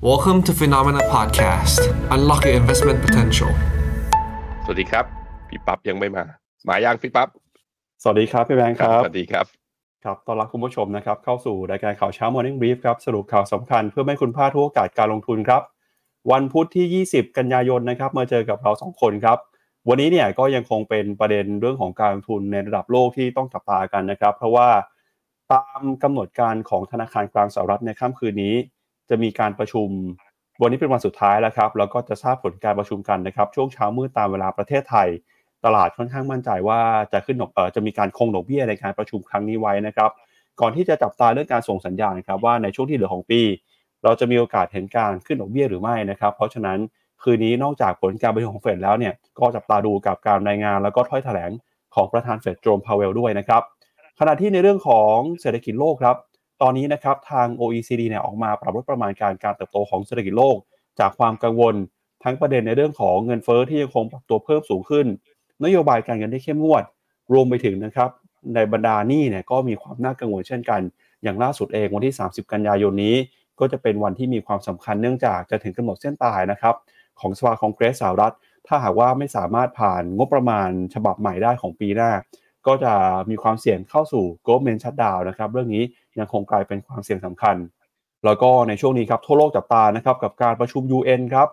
Welcome to Phenomena Podcast. Unlock your investment potential. สวัสดีครับ พี่ปั๊บยังไม่มา มายังพี่ปั๊บ สวัสดีครับ พี่แบงค์ครับ สวัสดีครับ ครับต้อนรับคุณผู้ชมนะครับ เข้าสู่รายการข่าวเช้า Morning Brief ครับ สรุปข่าวสำคัญเพื่อไม่ให้คุณพลาดทุกโอกาสการลงทุนครับ วันพุธที่ 20 กันยายนนะครับ มาเจอกับเราสองคนครับ วันนี้เนี่ยก็ยังคงเป็นประเด็นเรื่องของการลงทุนในระดับโลกที่ต้องจับตากันนะครับ เพราะว่าตามกำหนดการของธนาคารกลางสหรัฐในค่ำคืนนี้ จะมีการประชุม วันนี้เป็นวันสุดท้ายแล้วครับ แล้วก็จะทราบผลการประชุมกันนะครับ ช่วงเช้ามืดตามเวลาประเทศไทย ตลาดค่อนข้างมั่นใจว่าจะขึ้นดอกเอ่อจะมีการคงดอกเบี้ยในการประชุมครั้งนี้ไว้นะครับ ก่อนที่จะจับตาเรื่องการส่งสัญญาณครับว่าในช่วงที่เหลือของปี เราจะมีโอกาสเห็นการขึ้นดอกเบี้ยหรือไม่นะครับ เพราะฉะนั้นคืนนี้นอกจากผลการประชุมของเฟดแล้วเนี่ยก็จับตาดูกับการรายงาน แล้วก็ถ้อยแถลงของประธานเฟดโจมพาวเวลด้วยนะครับขณะที่ในเรื่องของเศรษฐกิจโลกครับ ตอนนี้นะครับทาง OECD เนี่ยออกมาปรับลดประมาณการการเติบโตของเศรษฐกิจโลก จากความกังวลทั้งประเด็นในเรื่องของเงินเฟ้อที่ยังคงปรับตัวเพิ่มสูงขึ้น นโยบายการเงินที่เข้มงวด รวมไปถึงนะครับในบรรดาหนี้เนี่ยก็มีความน่ากังวลเช่นกัน อย่างล่าสุดเองวันที่ 30 กันยายนนี้ ก็จะเป็นวันที่มีความสำคัญเนื่องจากจะถึงกำหนดเส้นตายนะครับของสภาคองเกรสสหรัฐ ถ้าหากว่าไม่สามารถผ่านงบประมาณฉบับใหม่ได้ของปีหน้า ก็จะมีความเสี่ยงเข้าสู่ government shutdown นะครับเรื่องนี้ยังคงกลายเป็นความเสี่ยงสำคัญ แล้วก็ในช่วงนี้ครับทั่วโลกจับตานะครับกับการประชุม UN ครับ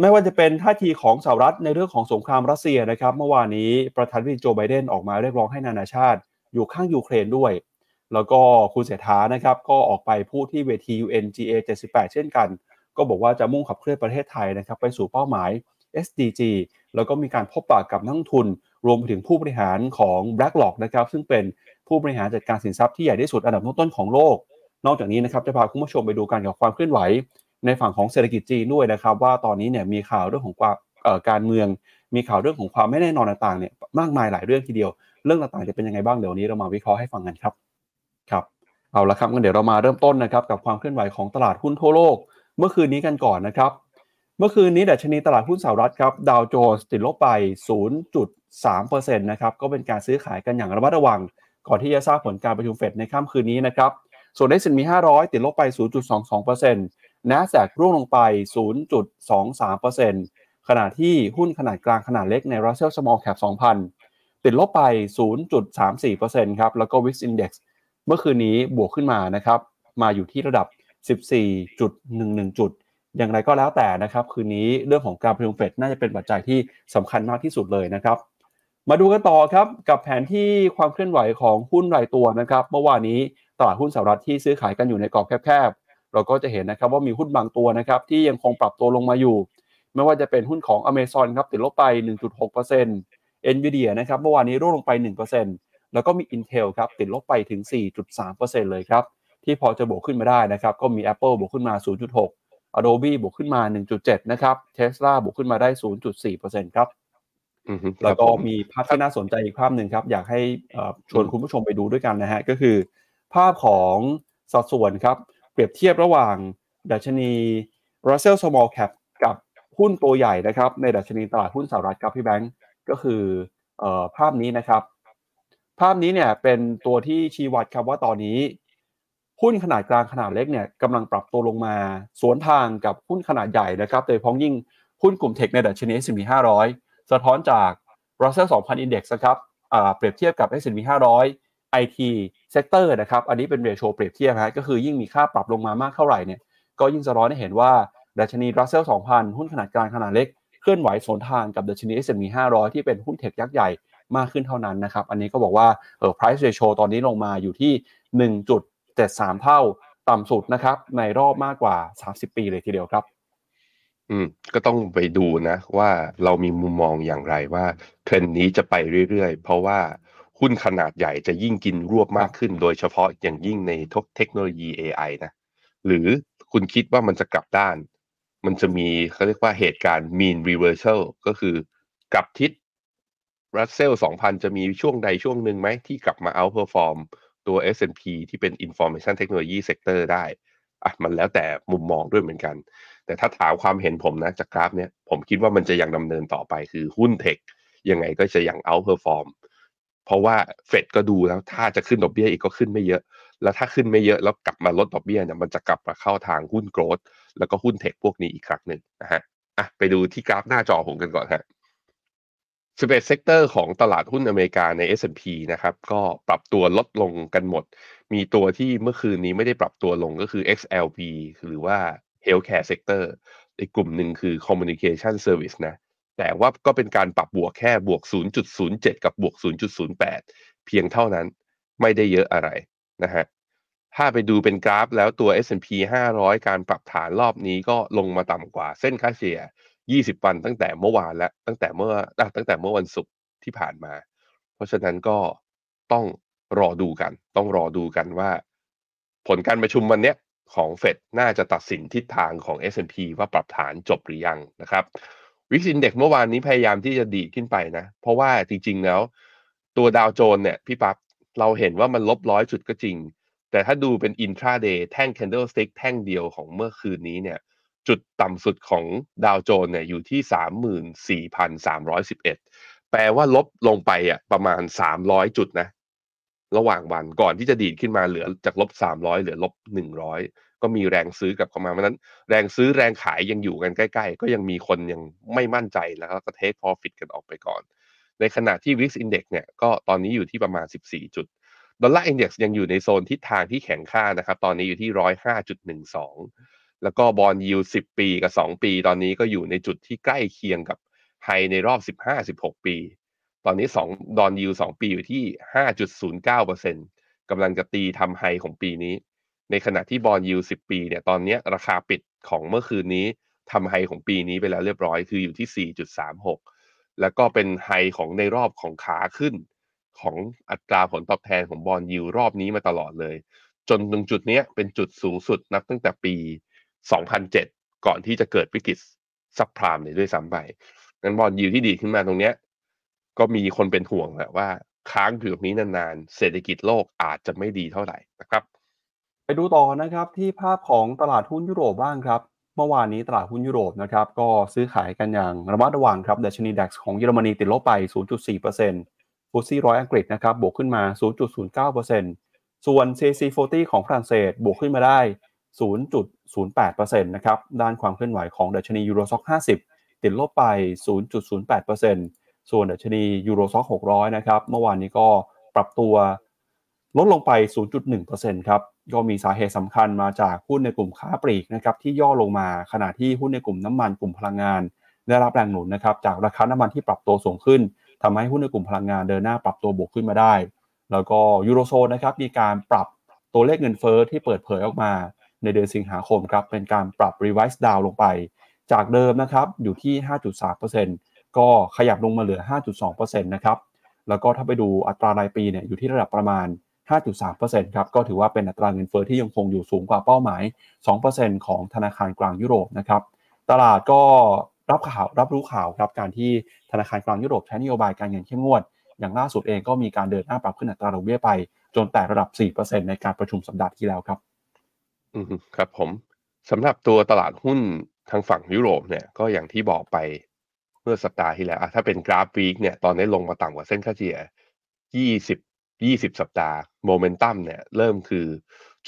ไม่ว่าจะเป็นท่าทีของสหรัฐในเรื่องของสงครามรัสเซียนะครับ เมื่อวานนี้ประธานาธิบดีโจไบเดนออกมาเรียกร้องให้นานาชาติ อยู่ข้างยูเครนด้วย แล้วก็คุณเศรษฐานะครับก็ออกไปพูดที่เวที UNGA 78 เช่นกัน ก็บอกว่าจะมุ่งขับเคลื่อนประเทศไทยนะครับไปสู่เป้าหมาย SDG แล้วก็มีการพบปะกับนักทุน รวมไปถึงผู้บริหารของ BlackRock นะครับซึ่งเป็นผู้บริหารจัดการสินทรัพย์ที่ใหญ่ที่สุดอันดับต้นๆของโลก นอกจากนี้นะครับจะพาคุณผู้ชมไปดูการกับความเคลื่อนไหว ในฝั่งของเศรษฐกิจจีนด้วยนะครับ ว่าตอนนี้เนี่ยมีข่าวเรื่องของความการเมือง มีข่าวเรื่องของความไม่แน่นอนต่างๆเนี่ยมากมายหลายเรื่องทีเดียว เรื่องต่างๆจะเป็นยังไงบ้างเดี๋ยวนี้เรามาวิเคราะห์ให้ฟังกันครับครับเอาละครับงั้นเดี๋ยวเรามาเริ่มต้นนะครับกับความเคลื่อนไหวของตลาดหุ้นทั่วโลก เมื่อคืนนี้กันก่อนนะครับ เมื่อคืนนี้ดัชนีตลาดหุ้นสหรัฐครับดาวโจนส์ติดลบไป 3%นะครับก็เป็นการซื้อขายกันอย่างระมัดระวัง ก่อนที่จะทราบผลการประชุมเฟดในค่ำคืนนี้นะครับส่วน S&P 500 ติดลบไป 0.22% NASDAQ ร่วงลงไป 0.23%ขณะที่หุ้นขนาดกลางขนาดเล็กใน Russell Small Cap 2,000 ติดลบไป 0.34%ครับแล้วก็ Wix Index เมื่อคืนนี้บวกขึ้นมานะครับมาอยู่ที่ระดับ 14.11 จุด อย่างไรก็แล้วแต่นะครับ คืนนี้เรื่องของการประชุมเฟดน่าจะเป็นปัจจัยที่สำคัญมากที่สุดเลยนะครับ มาดูกันต่อครับกับแผนที่ความเคลื่อนไหวของหุ้นรายตัวนะครับ เมื่อวานนี้ตลาดหุ้นสหรัฐที่ซื้อขายกันอยู่ในกรอบแคบๆ เราก็จะเห็นนะครับว่ามีหุ้นบางตัวนะครับที่ยังคงปรับตัวลงมาอยู่ ไม่ว่าจะเป็นหุ้นของ Amazon ครับติดลบไป 1.6% Nvidia นะครับเมื่อวานนี้ร่วงลงไป 1%แล้วก็มี Intel ครับติดลบไปถึง 4.3%เลยครับที่พอจะบวกขึ้นมาได้นะครับก็มี Apple บวกขึ้นมา 0.6 Adobe บวกขึ้นมา 1.7 นะครับ Tesla บวกขึ้นมาได้ 0.4%ครับ แล้วก็ครับผมีภาพที่น่าสนใจอีกภาพหนึ่งครับ อยากให้เอ่อชวนคุณผู้ชมไปดูด้วยกันนะฮะก็คือ ภาพของสัดส่วนครับ เปรียบเทียบระหว่างดัชนี Russell Small Cap กับหุ้นตัวใหญ่นะครับ ในดัชนีตลาดหุ้นสหรัฐครับพี่แบงก์ก็คือเอ่อภาพนี้นะครับ ภาพนี้เนี่ยเป็นตัวที่ชี้วัดครับว่าตอนนี้ หุ้นขนาดกลางขนาดเล็กเนี่ยกำลังปรับตัวลงมา สวนทางกับหุ้นขนาดใหญ่นะครับโดยเฉพาะยิ่งหุ้นกลุ่มเทคในดัชนี S&P 500 สะท้อนจาก Russell 2000 Index นะครับเปรียบเทียบกับ S&P 500 IT Sector นะครับ อันนี้เป็นเรโชเปรียบเทียบฮะก็คือยิ่งมีค่าปรับลงมามากเท่าไหร่เนี่ย ก็ยิ่งสะท้อนให้เห็นว่าดัชนี Russell 2000 หุ้นขนาดกลางขนาดเล็ก เคลื่อนไหวสวนทางกับดัชนี S&P 500 ที่เป็นหุ้นเทคยักษ์ใหญ่มากขึ้นเท่านั้นนะครับ อันนี้ก็บอกว่าเออ price ratio ตอนนี้ลงมาอยู่ที่ 1.73 เท่าต่ำสุดนะครับในรอบมากกว่า 30 ปีเลยทีเดียวครับ อืม ก็ต้องไปดูนะว่า เรามีมุมมองอย่างไรว่า เทรนด์นี้จะไปเรื่อย ๆ เพราะว่าหุ้นขนาดใหญ่จะยิ่งกินรวบมากขึ้น โดยเฉพาะอย่างยิ่งในเทคโนโลยี AI นะ หรือคุณคิดว่ามันจะกลับด้าน มันจะมีเขาเรียกว่าเหตุการณ์ mean reversal ก็คือกลับทิศ Russell 2000 จะมีช่วงใดช่วงหนึ่งไหมที่กลับมา outperform ตัว S&P ที่เป็น information technology sector ได้อะมันแล้วแต่มุมมองด้วยเหมือนกัน แต่ถ้าถามความเห็นผมนะจากกราฟเนี่ยผมคิดว่ามันจะยังดำเนินต่อไปคือหุ้น tech ยังไงก็จะยัง outperform เพราะว่าเฟดก็ดูแล้วถ้าจะขึ้นดอกเบี้ยอีกก็ขึ้นไม่เยอะ แล้วถ้าขึ้นไม่เยอะแล้วกลับมาลดดอกเบี้ยเนี่ยมันจะกลับมาเข้าทางหุ้น growth แล้วก็หุ้น tech พวกนี้อีกครั้งหนึ่งนะฮะอะไปดูที่กราฟหน้าจอผมกันก่อนฮะ11 sector ของตลาดหุ้นอเมริกาใน S&P นะครับก็ปรับตัวลดลงกันหมด มีตัวที่เมื่อคืนนี้ไม่ได้ปรับตัวลงก็คือ XLP หรือว่า Healthcare Sector อีกกลุ่มหนึ่งคือ Communication Service นะ แต่ว่าก็เป็นการปรับบวกแค่บวก 0.07 กับบวก 0.08 เพียงเท่านั้นไม่ได้เยอะอะไรนะฮะถ้าไปดูเป็นกราฟแล้วตัว S&P 500 การปรับฐานรอบนี้ก็ลงมาต่ำกว่าเส้นค่าเฉลี่ย 20 วันตั้งแต่เมื่อวานและตั้งแต่เมื่อตั้งแต่เมื่อวันศุกร์ที่ผ่านมา เพราะฉะนั้นก็ต้องรอดูกัน ต้องรอดูกันว่า ผลการประชุมวันนี้ ของเฟดน่าจะตัดสินทิศทางของ S&P ว่าปรับฐานจบหรือยังนะครับวิกซินเด็กเมื่อวานนี้พยายามที่จะดีขึ้นไปนะ เพราะว่าจริงๆแล้ว ตัวดาวโจนเนี่ยพี่ปับ๊บเราเห็นว่ามันลบร้อยจุดก็จริง แต่ถ้าดูเป็นอินทราเดย์แท่ง candlestick แท่งเดียวของเมื่อคืนนี้เนี่ยจุดต่ำสุดของดาวโจนส์เนี่ยอยู่ที่ 34,311 แปลว่าลบลงไปอะประมาณ 300 จุดนะ ระหว่างวันก่อนที่จะดีดขึ้นมาเหลือจากลบ300เหลือลบ100ก็มีแรงซื้อกลับเข้ามาเพราะนั้นแรงซื้อแรงขายยังอยู่กันใกล้ๆ ก็ยังมีคนยังไม่มั่นใจแล้วก็ take profit กันออกไปก่อน ในขณะที่ VIX Index เนี่ยก็ตอนนี้อยู่ที่ประมาณ 14 จุด Dollar Index ยังอยู่ในโซนทิศทางที่แข็งค่านะครับ ตอนนี้อยู่ที่105.12แล้วก็บอลยู10ปีกับ2ปี ตอนนี้ก็อยู่ในจุดที่ใกล้เคียงกับไฮในรอบ15-16ปี ตอนนี้2ดอนยู2ปีอยู่ที่ 5.09%กำลังจะตีทำไฮของปีนี้ ในขณะที่บอลยู10 ปีเนี่ยตอนนี้ราคาปิดของเมื่อคืนนี้ทำไฮของปีนี้ไปแล้วเรียบร้อยคืออยู่ที่ 4.36 แล้วก็เป็นไฮของในรอบของขาขึ้น ของอัตราผลตอบแทนของบอลยูรอบนี้มาตลอดเลย จนตรงจุดนี้เป็นจุดสูงสุดนับตั้งแต่ปี 2007 ก่อนที่จะเกิดวิกฤตซับพรามเลยด้วยซ้ำไปงั้นบอลยูที่ดีขึ้นมาตรงเนี้ย ก็มีคนเป็นห่วงแหละว่า ค้างอยู่ตรงนี้นานๆ เศรษฐกิจโลกอาจจะไม่ดีเท่าไหร่นะครับ ไปดูต่อนะครับที่ภาพของตลาดหุ้นยุโรปบ้างครับ เมื่อวานนี้ตลาดหุ้นยุโรปนะครับก็ซื้อขายกันอย่างระมัดระวังครับดัชนีดัคของเยอรมนีติดลบไป 0.4%ฟุตซี่ร้อยอังกฤษนะครับบวกขึ้นมา 0.09%ส่วน CAC 40 ของฝรั่งเศสบวกขึ้นมาได้ 0.08%นะครับด้านความเคลื่อนไหวของดัชนียูโรซ็อก50 ติดลบไป 0.08% ส่วนดัชนียูโรซ็อก600 นะครับ เมื่อวานนี้ก็ปรับตัวลดลงไป 0.1%ครับ ก็มีสาเหตุสำคัญมาจากหุ้นในกลุ่มค้าปลีกนะครับที่ย่อลงมาขณะที่หุ้นในกลุ่มน้ำมันกลุ่มพลังงาน ได้รับแรงหนุนนะครับจากราคาน้ำมันที่ปรับตัวสูงขึ้นทำให้หุ้นในกลุ่มพลังงานเดินหน้าปรับตัวบวกขึ้นมาได้ แล้วก็ยูโรโซนนะครับมีการปรับตัวเลขเงินเฟอ้อที่เปิดเผยออกมา ในเดือนสิงหาคมครับเป็นการปรับ revise down ลงไป จากเดิมนะครับอยู่ที่ 5.3% ก็ขยับลงมาเหลือ 5.2%นะครับ แล้วก็ถ้าไปดูอัตรารายปีเนี่ยอยู่ที่ระดับประมาณ 5.3%ครับ ก็ถือว่าเป็นอัตราเงินเฟอ้อที่ยังคงอยู่สูงกว่าเป้าหมาย 2%ของธนาคารกลางยุโรปนะครับ ตลาดก็รับข่าวรับรู้ข่าวครับการที่ธนาคารกลางยุโรปใช้นโยบายการเงินเข้มงวด อย่างล่าสุดเองก็มีการเดินหน้าปรับขึ้นอัตราดอกเบี้ยไป จนแต่ระดับ 4%ในการประชุมสัปดาห์ที่แล้วครับ อืมครับผมสำหรับตัวตลาดหุ้นทางฝั่งยุโรปเนี่ยก็อย่างที่บอกไป เมื่อสัปดาห์ที่แล้วถ้าเป็นกราฟวีคเนี่ยตอนนี้ลงมาต่ำกว่าเส้นค่าเฉลี่ย 20 20 สัปดาห์โมเมนตัมเนี่ยเริ่มคือ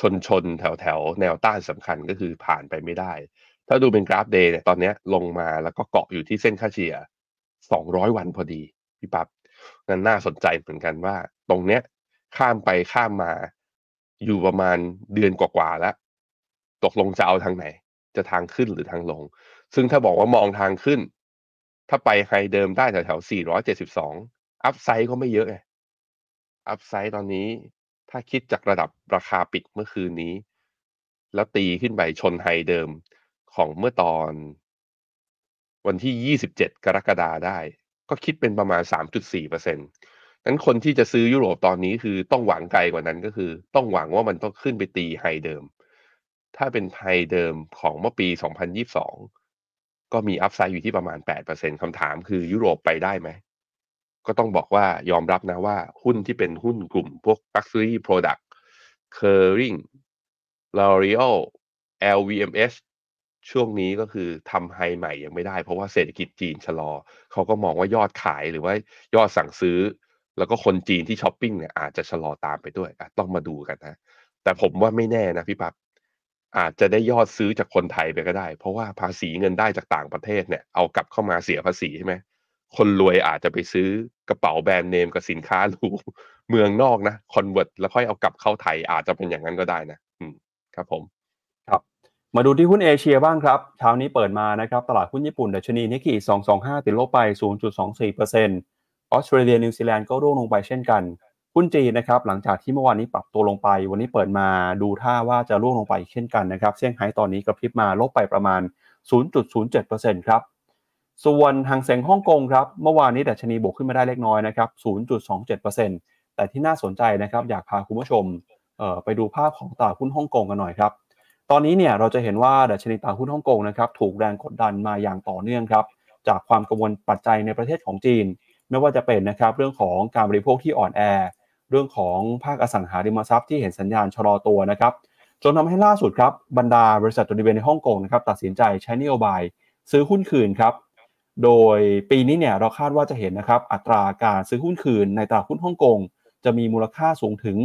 ชนชนแถวแถวแนวต้านสำคัญก็คือผ่านไปไม่ได้ ถ้าดูเป็นกราฟเดย์เนี่ยตอนนี้ลงมาแล้วก็เกาะอยู่ที่เส้นค่าเฉลี่ย 200 วันพอดีพี่ปับ๊บนั่นน่าสนใจเหมือนกันว่า ตรงเนี้ยข้ามไปข้ามมาอยู่ประมาณเดือนกว่าๆแล้ว ตกลงจะเอาทางไหน จะทางขึ้นหรือทางลง ซึ่งถ้าบอกว่ามองทางขึ้น ถ้าไปไฮเดิมได้แถวๆ472 upside ก็ไม่เยอะไง upside ตอนนี้ถ้าคิดจากระดับราคาปิดเมื่อคืนนี้ แล้วตีขึ้นไปชน high เดิมของเมื่อตอน วันที่ 27 กรกฎาได้ ก็คิดเป็นประมาณ 3.4%นั้นคนที่จะซื้อยุโรปตอนนี้คือต้องหวังไกลกว่านั้นก็คือ ต้องหวังว่ามันต้องขึ้นไปตี high เดิม ถ้าเป็น high เดิมของเมื่อปี 2022 ก็มีอัพไซด์อยู่ที่ประมาณ 8%คำถามคือยุโรปไปได้ไหม ก็ต้องบอกว่ายอมรับนะว่าหุ้นที่เป็นหุ้นกลุ่มพวก Luxury Product Kering L'Oreal LVMH ช่วงนี้ก็คือทำไฮใหม่ยังไม่ได้ เพราะว่าเศรษฐกิจจีนชะลอ เขาก็มองว่ายอดขายหรือว่ายอดสั่งซื้อ แล้วก็คนจีนที่ช้อปปิ้งเนี่ยอาจจะชะลอตามไปด้วยต้องมาดูกันนะ แต่ผมว่าไม่แน่นะพี่ปับ๊บ อาจจะได้ยอดซื้อจากคนไทยไปก็ได้ เพราะว่าภาษีเงินได้จากต่างประเทศเนี่ยเอากลับเข้ามาเสียภาษีใช่ไหมคนรวยอาจจะไปซื้อกระเป๋าแบรนด์เนมกับสินค้าหรูเมืองนอกนะ convert แล้วค่อยเอากลับเข้าไทยอาจจะเป็นอย่างนั้นก็ได้นะอืมครับผมครับ มาดูที่หุ้นเอเชียบ้างครับเช้านี้เปิดมานะครับ ตลาดหุ้นญี่ปุ่นดัชนีนิกเกอิ225 ติดลบไป 0.24%ออสเตรเลียนิวซีแลนด์ก็ร่วงลงไปเช่นกัน หุ้นจีนนะครับหลังจากที่เมื่อวานนี้ปรับตัวลงไป วันนี้เปิดมาดูท่าว่าจะร่วงลงไปเช่นกันนะครับเซี่ยงไฮ้ตอนนี้กระพริบมาลบไปประมาณ 0.07%ครับส่วนหางเสงฮ่องกงครับเมื่อวานนี้ดัชนีบวกขึ้นมาได้เล็กน้อยนะครับ 0.27%แต่ที่น่าสนใจนะครับอยากพาคุณผู้ชมไปดูภาพของตลาดหุ้นฮ่องกงกันหน่อยครับตอนนี้เนี่ยเราจะเห็นว่าดัชนีตลาดหุ้นฮ่องกงนะครับถูกแรงกดดันมาอย่างต่อเนื่องครับจากความกังวลปัจจัยในประเทศของจีน ไม่ว่าจะเป็นนะครับเรื่องของการบริโภคที่อ่อนแอ เรื่องของภาคอสังหาริมทรัพย์ที่เห็นสัญญาณชะลอตัวนะครับจนทำให้ล่าสุดครับบรรดาบริษัทจดทะเบียนในฮ่องกงนะครับตัดสินใจใช้นโยบายซื้อหุ้นคืนครับโดยปีนี้เนี่ยเราคาดว่าจะเห็นนะครับอัตราการซื้อหุ้นคืนในตลาดหุ้นฮ่องกงจะมีมูลค่าสูงถึง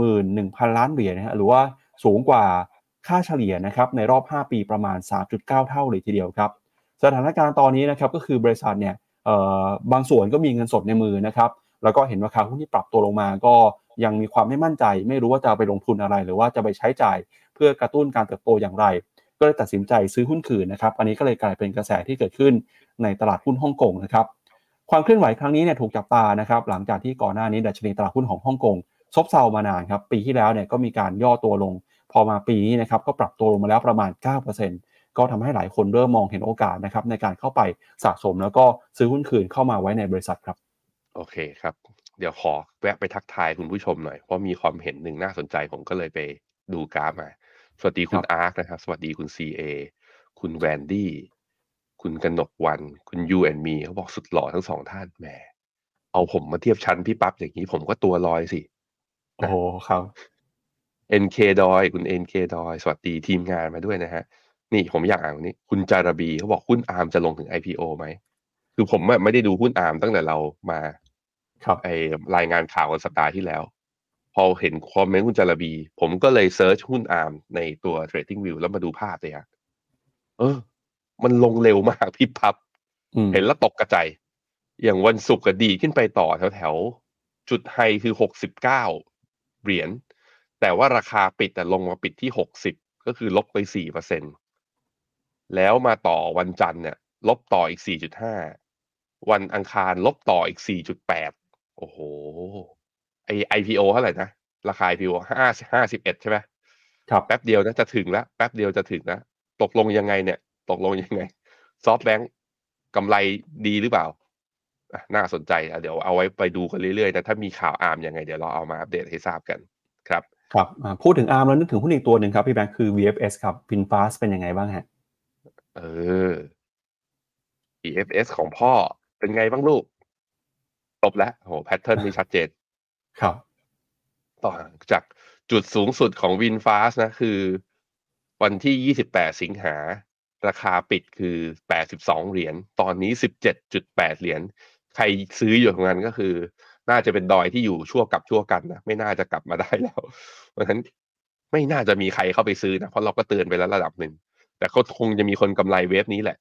11,000 ล้านเหรียญนะฮะหรือว่าสูงกว่าค่าเฉลี่ยนะครับในรอบ 5 ปีประมาณ 3.9 เท่าเลยทีเดียวครับ สถานการณ์ตอนนี้นะครับก็คือบริษัทเนี่ยเอ่อบางส่วนก็มีเงินสดในมือนะครับ แล้วก็เห็นราคาหุ้นที่ปรับตัวลงมา ก็ยังมีความไม่มั่นใจ ไม่รู้ว่าจะไปลงทุนอะไร หรือว่าจะไปใช้จ่ายเพื่อกระตุ้นการเติบโตอย่างไร ก็เลยตัดสินใจซื้อหุ้นคืนนะครับอันนี้ก็เลยกลายเป็นกระแสที่เกิดขึ้นในตลาดหุ้นฮ่องกงนะครับความเคลื่อนไหวครั้งนี้เนี่ยถูกจับตานะครับหลังจากที่ก่อนหน้านี้ดัชนีตลาดหุ้นของฮ่องกงซบเซามานานครับปีที่แล้วเนี่ยก็มีการย่อตัวลง พอมาปีนี้นะครับก็ปรับตัวลงมาแล้วประมาณ 9%ก็ทำให้หลายคนเริ่มมองเห็นโอกาสนะครับในการเข้าไปสะสมแล้วก็ซื้อหุ้นคืนเข้ามาไว้ในบริษัทครับ โอเคครับ เดี๋ยวขอแวะไปทักทายคุณผู้ชมหน่อย เพราะมีความเห็นหนึ่งน่าสนใจผมก็เลยไปดูกราฟมา สวัสดีคุณครับอาร์คนะครับ สวัสดีคุณ CA คุณแวนดี้คุณกนกวัน คุณยูแอนมีเขาบอกสุดหล่อทั้งสองท่านแหมเอาผมมาเทียบชั้นพี่ปั๊บอย่างนี้ผมก็ตัวลอยสิโอ้โหครับ NK ดอยคุณ NK ดอย สวัสดีทีมงานมาด้วยนะฮะ นี่ผมอยากอ่านวันนี้ คุณจารบีเขาบอกหุ้น Arm จะลงถึง IPO ไหม คือผมอะไม่ได้ดูหุ้น Arm ตั้งแต่เรามา ครับไอรายงานข่าวกันสัปดาห์ที่แล้ว พอเห็นคอมเมนต์คุณจารบี ผมก็เลย search หุ้น Arm ในตัว Trading View แล้วมาดูภาพเลยอะเออ มันลงเร็วมากพี่พับอืมเห็นแล้วตกกระจายอย่างวันศุกร์ก็ดีขึ้นไปต่อแถวแถวๆจุดไฮคือหกสิบเก้าเหรียญแต่ว่าราคาปิดแต่ลงมาปิดที่หกสิบก็คือลบไปสี่เปอร์เซ็นแล้วมาต่อวันจันทร์เนี่ย ลบต่ออีกสี่จุดห้าวันอังคารลบต่ออีกสี่จุดแปด โอ้โห ไอ IPO เท่าไหร่นะ ราคา IPO ห้าห้าสิบเอ็ดใช่ไหมครับแป๊บเดียวนะจะถึงแล้วแป๊บเดียวจะถึงนะตกลงยังไงเนี่ย ตกลงยังไง ซอฟแบงก์กำไรดีหรือเปล่าอะน่าสนใจอะเดี๋ยวเอาไว้ไปดูกันเรื่อยๆนะถ้ามีข่าว Arm ยังไง เดี๋ยวเราเอามาอัปเดตให้ทราบกันครับครับอ่าพูดถึง Arm แล้วนึกถึงหุ้นอีกตัวหนึ่งครับพี่แบงค์คือ VFS ครับ VinFast เป็นยังไงบ้างฮะเออ VFS ของพ่อเป็นไงบ้างลูก จบแล้วโห pattern นี่ชัดเจนครับต่อจากจุดสูงสุดของ VinFast นะคือ วันที่ 28 สิงหา ราคาปิดคือ 82 เหรียญตอนนี้ 17.8 เหรียญใครซื้ออยู่ตรงนั้นก็คือ น่าจะเป็นดอยที่อยู่ชั่วกับชั่วกันนะไม่น่าจะกลับมาได้แล้ว เพราะฉะนั้นไม่น่าจะมีใครเข้าไปซื้อนะเพราะเราก็เตือนไปแล้วระดับหนึ่งแต่ก็คงจะมีคนกำไรเวฟนี้แหละ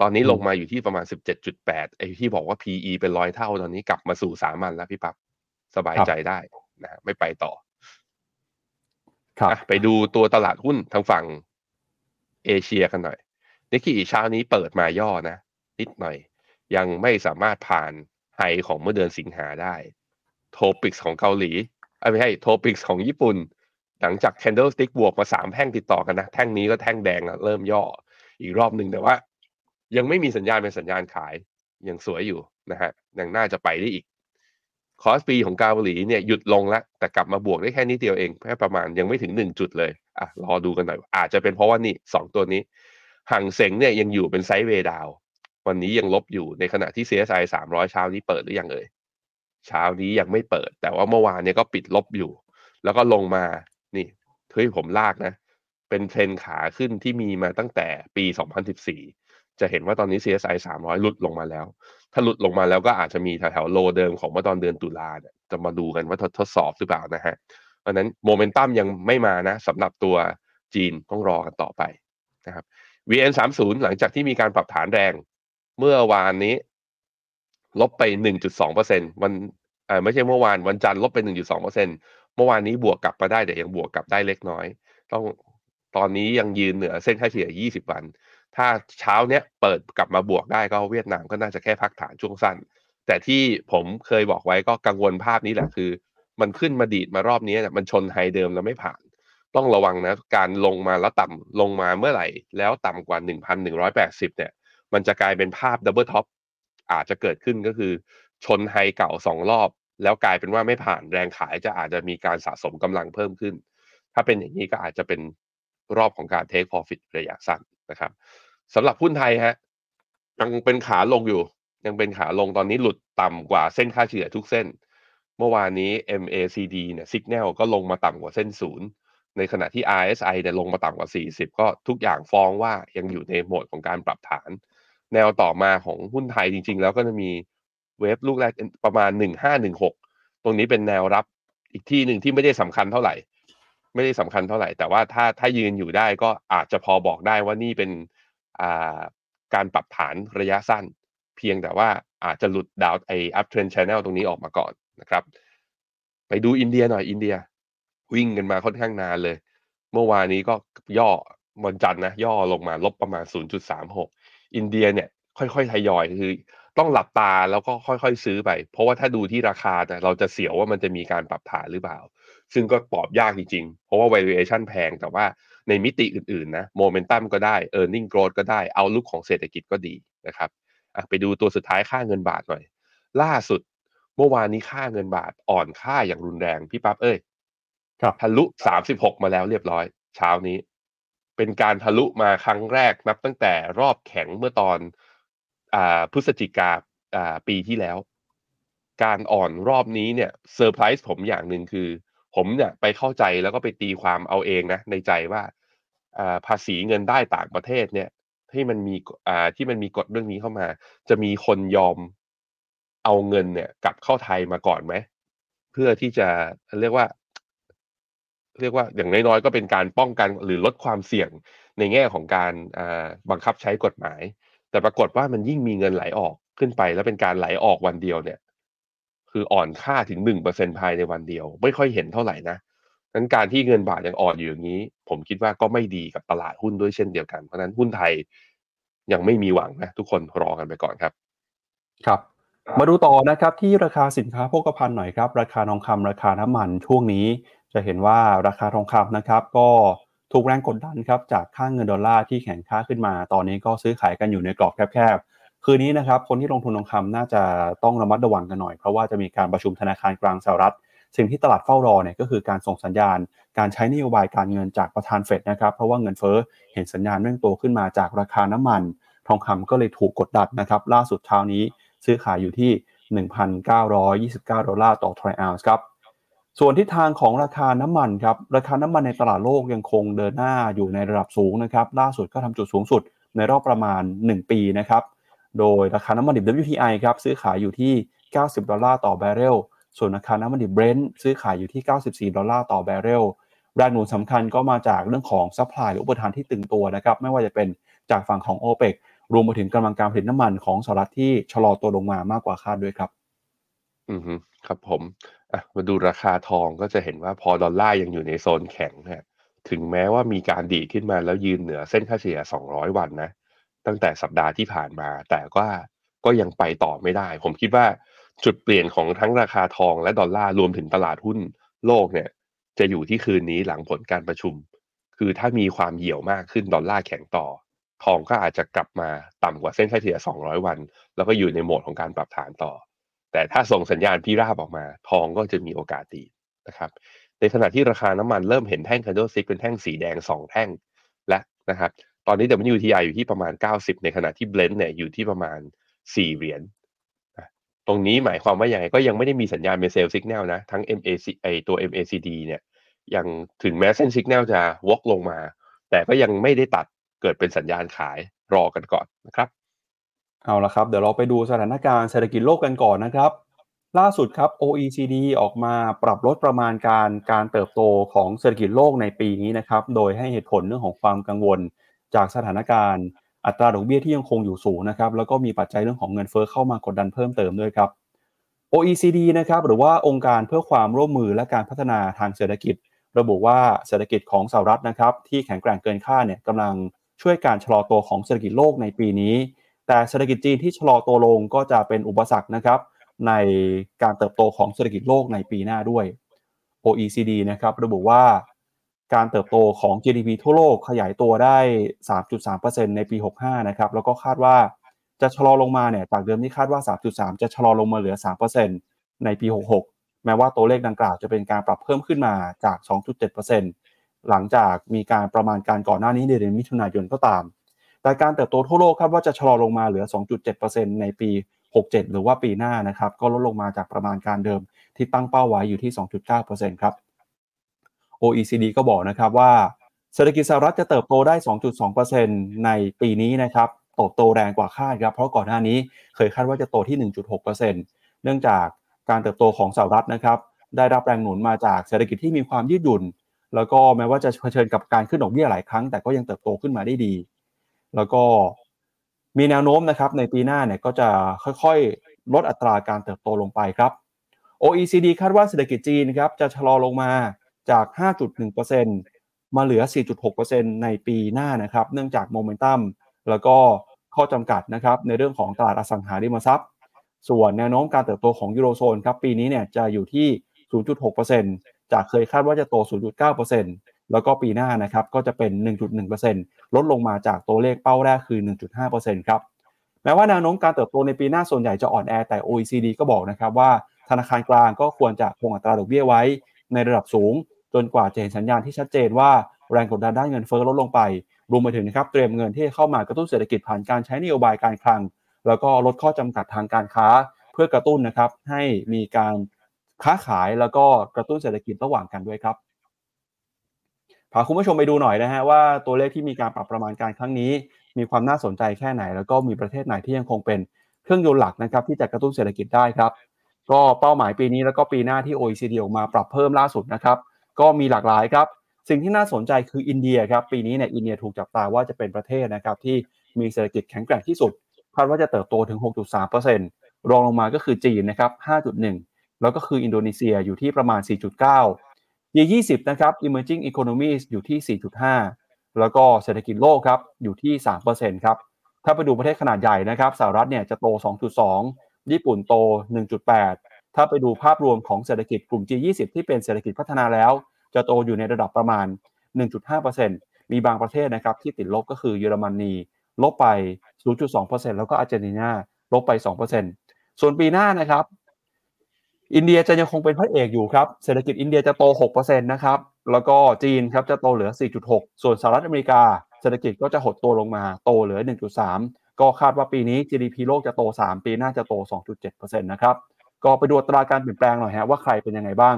ตอนนี้อืมลงมาอยู่ที่ประมาณ17.8ไอ้ที่บอกว่า PE เป็นร้อยเท่าตอนนี้กลับมาสู่สามัญแล้วพี่ปับ๊บสบายใจได้นะไม่ไปต่อ ครับอะไปดูตัวตลาดหุ้นทางฝั่งเอเชียกันหน่อยนิกกี้เช้านี้เปิดมาย่อนะ นิดหน่อย ยังไม่สามารถผ่านไฮของเมื่อเดือนสิงหาได้ โทปิกของเกาหลีเอ้ยไม่ใช่โทปิกของญี่ปุ่น หลังจาก candlestick บวกมาสามแท่งติดต่อกันนะ แท่งนี้ก็แท่งแดงอะเริ่มย่ออีกรอบหนึ่งแต่ว่า ยังไม่มีสัญญาณเป็นสัญญาณขายยังสวยอยู่นะฮะยังน่าจะไปได้อีก KOSPI ของเกาหลีเนี่ยหยุดลงแล้ว แต่กลับมาบวกได้แค่นิดเดียวเองแค่ประมาณยังไม่ถึงหนึ่งจุดเลยอะรอดูกันหน่อย อาจจะเป็นเพราะว่านี่สองตัวนี้ฮั่งเส็งเนี่ยยังอยู่เป็น sideway down วันนี้ยังลบอยู่ในขณะที่ CSI 300 เช้านี้เปิดหรือยังเอ่ยเช้านี้ยังไม่เปิด แต่ว่าเมื่อวานเนี่ยก็ปิดลบอยู่ แล้วก็ลงมานี่เฮ้ยผมลากนะ เป็นเทรนด์ขาขึ้นที่มีมาตั้งแต่ปี 2014 จะเห็นว่าตอนนี้ CSI 300หลุดลงมาแล้ว ถ้าหลุดลงมาแล้วก็อาจจะมีแถวๆโลเดิมของเมื่อตอนเดือนตุลาเนี่ยจะมาดูกันว่าทดทดสอบหรือเปล่านะฮะเพราะนั้นโมเมนตัมยังไม่มานะสำหรับตัวจีนต้องรอกันต่อไปนะครับ VN 3 0หลังจากที่มีการปรับฐานแรง เมื่อวานนี้ ลบไป 1.2%วันเออไม่ใช่เมื่อวานวันจันทร์ลบไป 1.2%เมื่อวานนี้บวกกลับมาได้แต่ยังบวกกลับได้เล็กน้อย ต้องตอนนี้ยังยืนเหนือเส้นค่าเฉลี่ย 20 วัน ถ้าเช้าเนี้ยเปิดกลับมาบวกได้ก็เวียดนามก็น่าจะแค่พักฐานช่วงสั้น แต่ที่ผมเคยบอกไว้ก็กังวลภาพนี้แหละคือ มันขึ้นมาดีดมารอบนี้เนี่ยมันชน high เดิมแล้วไม่ผ่าน ต้องระวังนะ การลงมาแล้วต่ำลงมาเมื่อไหร่ แล้วต่ำกว่า 1,180 เนี่ย มันจะกลายเป็นภาพ double top อาจจะเกิดขึ้นก็คือ ชน high เก่าสองรอบ แล้วกลายเป็นว่าไม่ผ่านแรงขายจะอาจจะมีการสะสมกำลังเพิ่มขึ้น ถ้าเป็นอย่างนี้ก็อาจจะเป็นรอบของการเทคพอฟิตระยะสั้นนะครับ สำหรับหุ้นไทยฮะยังเป็นขาลงอยู่ ยังเป็นขาลงตอนนี้หลุดต่ำกว่าเส้นค่าเฉลี่ยทุกเส้น เมื่อวานนี้ MACD เนี่ย Signal ก็ลงมาต่ำกว่าเส้นศูนย์ในขณะที่ RSI เนี่ยลงมาต่ำกว่า 40 ก็ทุกอย่างฟ้องว่ายังอยู่ในโหมดของการปรับฐาน แนวต่อมาของหุ้นไทยจริง ๆ แล้วก็จะมีเวฟลูกแรกประมาณ 1516 ตรงนี้เป็นแนวรับอีกที่หนึ่งที่ไม่ได้สำคัญเท่าไหร่ ไม่ได้สำคัญเท่าไหร่ แต่ว่าถ้าถ้ายืนอยู่ได้ก็อาจจะพอบอกได้ว่านี่เป็น การปรับฐานระยะสั้น เพียงแต่ว่าอาจจะหลุดดาวไอ up trend channel ตรงนี้ออกมาก่อนนะครับ ไปดูอินเดียหน่อยอินเดีย วิ่งกันมาค่อนข้างนานเลย เมื่อวานนี้ก็ย่อวันจันทร์นะ ย่อลงมาลบประมาณ 0.36 อินเดียเนี่ยค่อยๆทยอยคือต้องหลับตาแล้วก็ค่อยๆซื้อไป เพราะว่าถ้าดูที่ราคาเนี่ยเราจะเสียวว่ามันจะมีการปรับฐานหรือเปล่า ซึ่งก็ตอบยากจริงๆ เพราะว่า valuation แพงแต่ว่า ในมิติอื่นๆนะโมเมนตัมก็ได้ e a r n i n g growth ก็ได้เอาลุกของเศรษฐกิจก็ดีนะครับอะไปดูตัวสุดท้ายค่าเงินบาทหน่อย ล่าสุดเมื่อวานนี้ค่าเงินบาทอ่อนค่าอย่างรุนแรงพี่ปั๊บเอ้ยครับทะลุ36มาแล้วเรียบร้อย เช้านี้ เป็นการทะลุมาครั้งแรกนับตั้งแต่รอบแข็งเมื่อตอนอ่าพฤศจิกาอ่าปีที่แล้ว การอ่อนรอบนี้เนี่ยเซอร์ไพรส์ผมอย่างหนึ่งคือ ผมเนี่ยไปเข้าใจแล้วก็ไปตีความเอาเองนะในใจว่าอ่า ภาษีเงินได้ต่างประเทศเนี่ยที่มันมีอ่าที่มันมีกฎเรื่องนี้เข้ามา จะมีคนยอมเอาเงินเนี่ย กลับเข้าไทยมาก่อนไหมเพื่อที่จะเรียกว่า เรียกว่าอย่างน้อยๆก็เป็นการป้องกันหรือลดความเสี่ยงในแง่ของการบังคับใช้กฎหมาย แต่ปรากฏว่ามันยิ่งมีเงินไหลออกขึ้นไป แล้วเป็นการไหลออกวันเดียวเนี่ย คืออ่อนค่าถึงหนึ่งเปอร์เซ็นภายในวันเดียว ไม่ค่อยเห็นเท่าไหร่นะ งั้นการที่เงินบาทยังอ่อนอยู่อย่างนี้ ผมคิดว่าก็ไม่ดีกับตลาดหุ้นด้วยเช่นเดียวกัน เพราะนั้นหุ้นไทยยังไม่มีหวังนะทุกคนรอกันไปก่อนครับ ครับ มาดูต่อนะครับที่ราคาสินค้าโภคภัณฑ์หน่อยครับ ราคาทองคำราคาน้ำมันช่วงนี้ จะเห็นว่าราคาทองคำนะครับ ก็ถูกแรงกดดันครับจากค่างเงินดอลลาร์ที่แข็งค่าขึ้นมา ตอนนี้ก็ซื้อขายกันอยู่ในกรอบแคบๆ คืนนี้นะครับคนที่ลงทุนทองคำน่าจะต้องระมัดระวังกันหน่อย เพราะว่าจะมีการประชุมธนาคารกลางสหรัฐ สิ่งที่ตลาดเฝ้ารอเนี่ยก็คือการส่งสัญญาณ การใช้นโยบายการเงินจากประธานเฟดนะครับ เพราะว่าเงินเฟ้อเห็นสัญญาณเร่งตัวขึ้นมาจากราคาน้ำมัน ทองคำก็เลยถูกกดดันนะครับ ล่าสุดเช้านี้ซื้อขายอยู่ที่ 1,929 ดอลลาร์ต่อทรัลล์ครับส่วนทิศทางของราคาน้ำมันครับ ราคาน้ำมันในตลาดโลกยังคงเดินหน้าอยู่ในระดับสูงนะครับ ล่าสุดก็ทำจุดสูงสุดในรอบประมาณ 1 ปีนะครับ โดยราคาน้ำมันดิบ WTI ครับซื้อขายอยู่ที่ 90 ดอลลาร์ต่อบาร์เรล ส่วนราคาน้ำมันดิบเบรนท์ซื้อขายอยู่ที่ 94 ดอลลาร์ต่อบาร์เรลแรงหนุนสำคัญก็มาจากเรื่องของ supply หรืออุปทานที่ตึงตัวนะครับไม่ว่าจะเป็นจากฝั่งของ o p e ปรวมไปถึงกำลังการผลิตน้ำมันของสหรัฐที่ชะลอตัวลงมามากกว่าคาดด้วยครับ อือฮึครับผมอะมาดูราคาทองก็จะเห็นว่าพอดอลลาร์ยังอยู่ในโซนแข็งเนี่ยถึงแม้ว่ามีการดีขึ้นมาแล้วยืนเหนือเส้นค่าเฉลี่ย 200 วันนะ ตั้งแต่สัปดาห์ที่ผ่านมา แต่ก็ก็ยังไปต่อไม่ได้ ผมคิดว่า จุดเปลี่ยนของทั้งราคาทองและดอลลาร์รวมถึงตลาดหุ้นโลกเนี่ย จะอยู่ที่คืนนี้หลังผลการประชุม คือถ้ามีความเหี่ยวมากขึ้นดอลลาร์แข็งต่อ ทองก็อาจจะกลับมาต่ำกว่าเส้นค่าเฉลี่ย 200 วัน แล้วก็อยู่ในโหมดของการปรับฐานต่อ แต่ถ้าส่งสัญญาณพิราบออกมา ทองก็จะมีโอกาสดีนะครับ ในขณะที่ราคาน้ำมันเริ่มเห็นแท่ง candlestick เป็นแท่งสีแดง 2 แท่งและนะครับ ตอนนี้ WTI อยู่ที่ประมาณ 90 ในขณะที่ Blend เนี่ยอยู่ที่ประมาณ 4 เหรียญ ตรงนี้หมายความว่าอย่างไรก็ยังไม่ได้มีสัญญาณเป็นเซลล์สัญญาณนะทั้ง MAC ไอตัว MACD เนี่ยยังถึงแม้เส้นสัญญาณจะวกลงมา แต่ก็ยังไม่ได้ตัดเกิดเป็นสัญญาณขายรอกันก่อนนะครับเอาละครับ เดี๋ยวเราไปดูสถานการณ์เศรษฐกิจโลกกันก่อนนะครับ ล่าสุดครับ OECD ออกมาปรับลดประมาณการการเติบโตของเศรษฐกิจโลกในปีนี้นะครับ โดยให้เหตุผลเรื่องของความกังวลจากสถานการณ์ อัตราดอกเบี้ยที่ยังคงอยู่สูงนะครับแล้วก็มีปัจจัยเรื่องของเงินเฟ้อเข้ามากดดันเพิ่มเติมด้วยครับ OECD นะครับหรือว่าองค์การเพื่อความร่วมมือและการพัฒนาทางเศรษฐกิจ ระบุว่าเศรษฐกิจของสหรัฐนะครับที่แข็งแกร่งเกินคาดเนี่ยกำลังช่วยการชะลอตัวของเศรษฐกิจโลกในปีนี้ แต่เศรษฐกิจจีนที่ชะลอตัวลงก็จะเป็นอุปสรรคนะครับในการเติบโตของเศรษฐกิจโลกในปีหน้าด้วย OECD นะครับระบุว่า การเติบโตของ GDP ทั่วโลกขยายตัวได้ 3.3%ในปี 65 นะครับ แล้วก็คาดว่าจะชะลอลงมาเนี่ย จากเดิมที่คาดว่า 3.3 จะชะลอลงมาเหลือ 3%ในปี 66 แม้ว่าตัวเลขดังกล่าวจะเป็นการปรับเพิ่มขึ้นมาจาก 2.7%หลังจากมีการประมาณการก่อนหน้านี้ในเดือนมิถุนายนก็ตาม แต่การเติบโตทั่วโลกคาดว่าจะชะลอลงมาเหลือ 2.7%ในปี 67 หรือว่าปีหน้านะครับ ก็ลดลงมาจากประมาณการเดิมที่ตั้งเป้าไว้อยู่ที่ 2.9%ครับ OECD ก็บอกนะครับว่าเศรษฐกิจสหรัฐจะเติบโตได้ 2.2%ในปีนี้นะครับโตโตแรงกว่าคาดครับเพราะก่อนหน้านี้เคยคาดว่าจะโตที่ 1.6%เนื่องจากการเติบโตของสหรัฐนะครับได้รับแรงหนุนมาจากเศรษฐกิจที่มีความยืดหยุ่น แล้วก็แม้ว่าจะเผชิญกับการขึ้นดอกเบี้ยหลายครั้ง แต่ก็ยังเติบโตขึ้นมาได้ดี แล้วก็มีแนวโน้มนะครับในปีหน้าเนี่ยก็จะค่อยๆ ลดอัตราการเติบโตลงไปครับ OECD คาดว่าเศรษฐกิจจีนครับจะชะลอลงมา จาก 5.1%มาเหลือ 4.6%ในปีหน้านะครับ เนื่องจากโมเมนตัมแล้วก็ข้อจำกัดนะครับในเรื่องของตลาดอสังหาริมทรัพย์ ส่วนแนวโน้มการเติบโตของยูโรโซนครับปีนี้เนี่ยจะอยู่ที่ 0.6%จากเคยคาดว่าจะโต 0.9%แล้วก็ปีหน้านะครับก็จะเป็น 1.1%ลดลงมาจากตัวเลขเป้าแรกคือ 1.5%ครับแม้ว่าแนวโน้มการเติบโตในปีหน้าส่วนใหญ่จะอ่อนแอแต่ OECD ก็บอกนะครับว่าธนาคารกลางก็ควรจะคงอัตราดอกเบี้ยไว้ในระดับสูง จนกว่าจะเห็นสัญญาณที่ชัดเจนว่าแรงกดดันด้านเงินเฟ้อลดลงไป รวมไปถึงนะครับเตรียมเงินที่เข้ามากระตุ้นเศรษฐกิจผ่านการใช้นโยบายการคลัง แล้วก็ลดข้อจำกัดทางการค้า เพื่อกระตุ้นนะครับให้มีการค้าขายแล้วก็กระตุ้นเศรษฐกิจระหว่างกันด้วยครับพาคุณผู้ชมไปดูหน่อยนะฮะว่าตัวเลขที่มีการปรับประมาณการครั้งนี้ มีความน่าสนใจแค่ไหน แล้วก็มีประเทศไหนที่ยังคงเป็นเครื่องยนต์หลักนะครับที่จะกระตุ้นเศรษฐกิจได้ครับ ก็เป้าหมายปีนี้แล้วก็ปีหน้าที่ OECD ออกมาปรับเพิ่มล่าสุดนะครับ ก็มีหลากหลายครับ สิ่งที่น่าสนใจคืออินเดียครับ ปีนี้เนี่ยอินเดียถูกจับตาว่าจะเป็นประเทศนะครับที่มีเศรษฐกิจแข็งแกร่งที่สุดคาดว่าจะเติบโตถึง 6.3%รองลงมาก็คือจีนนะครับ 5.1 แล้วก็คืออินโดนีเซียอยู่ที่ประมาณ 4.9 G20 นะครับ Emerging Economies อยู่ที่ 4.5 แล้วก็เศรษฐกิจโลกครับอยู่ที่ 3%ครับ ถ้าไปดูประเทศขนาดใหญ่นะครับสหรัฐเนี่ยจะโต 2.2 ญี่ปุ่นโต 1.8 ถ้าไปดูภาพรวมของเศรษฐกิจกลุ่ม G20 ที่เป็นเศรษฐกิจพัฒนาแล้ว จะโตอยู่ในระดับประมาณ 1.5%มีบางประเทศนะครับที่ติดลบก็คือเยอรมนีลบไป 0.2%แล้วก็อาร์เจนตินาลบไป 2%ส่วนปีหน้านะครับ อินเดียจะยังคงเป็นพระเอกอยู่ครับ เศรษฐกิจอินเดียจะโต 6%นะครับ แล้วก็จีนครับจะโตเหลือ 4.6 ส่วนสหรัฐอเมริกา เศรษฐกิจก็จะหดตัวลงมา โตเหลือ 1.3 ก็คาดว่าปีนี้ GDP โลกจะโต 3 ปีหน้าจะโต 2.7%นะครับ ก็ไปดูอัตราการเปลี่ยนแปลงหน่อยฮะว่าใครเป็นยังไงบ้าง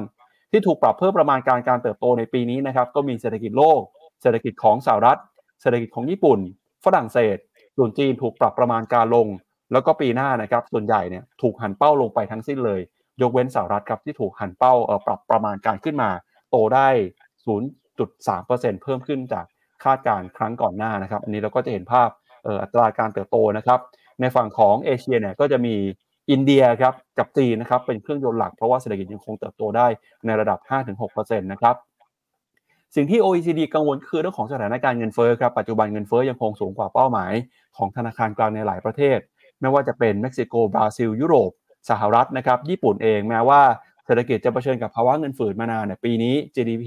ที่ถูกปรับเพิ่มประมาณการการเติบโตในปีนี้นะครับก็มีเศรษฐกิจโลก เศรษฐกิจของสหรัฐ เศรษฐกิจของญี่ปุ่น ฝรั่งเศส ส่วนจีนถูกปรับประมาณการลง แล้วก็ปีหน้านะครับส่วนใหญ่เนี่ยถูกหันเป้าลงไปทั้งสิ้นเลย ยกเว้นสหรัฐครับที่ถูกหันเป้าปรับประมาณการขึ้นมา โตได้ 0.3%เพิ่มขึ้นจากคาดการครั้งก่อนหน้านะครับ อันนี้เราก็จะเห็นภาพอัตราการเติบโตนะครับ ในฝั่งของเอเชียเนี่ยก็จะมี อินเดียครับกับจีนนะครับเป็นเครื่องยนต์หลักเพราะว่าเศรษฐกิจยังคงเติบโตได้ในระดับ 5-6%นะครับสิ่งที่ OECD กังวลคือเรื่องของสถานการณ์เงินเฟ้อครับปัจจุบันเงินเฟ้อยังคงสูงกว่าเป้าหมายของธนาคารกลางในหลายประเทศ ไม่ว่าจะเป็นเม็กซิโกบราซิล ยุโรป สหรัฐนะครับญี่ปุ่นเองแม้ว่าเศรษฐกิจจะเผชิญกับภาวะเงินฝืดมานานเนี่ยปีนี้ GDP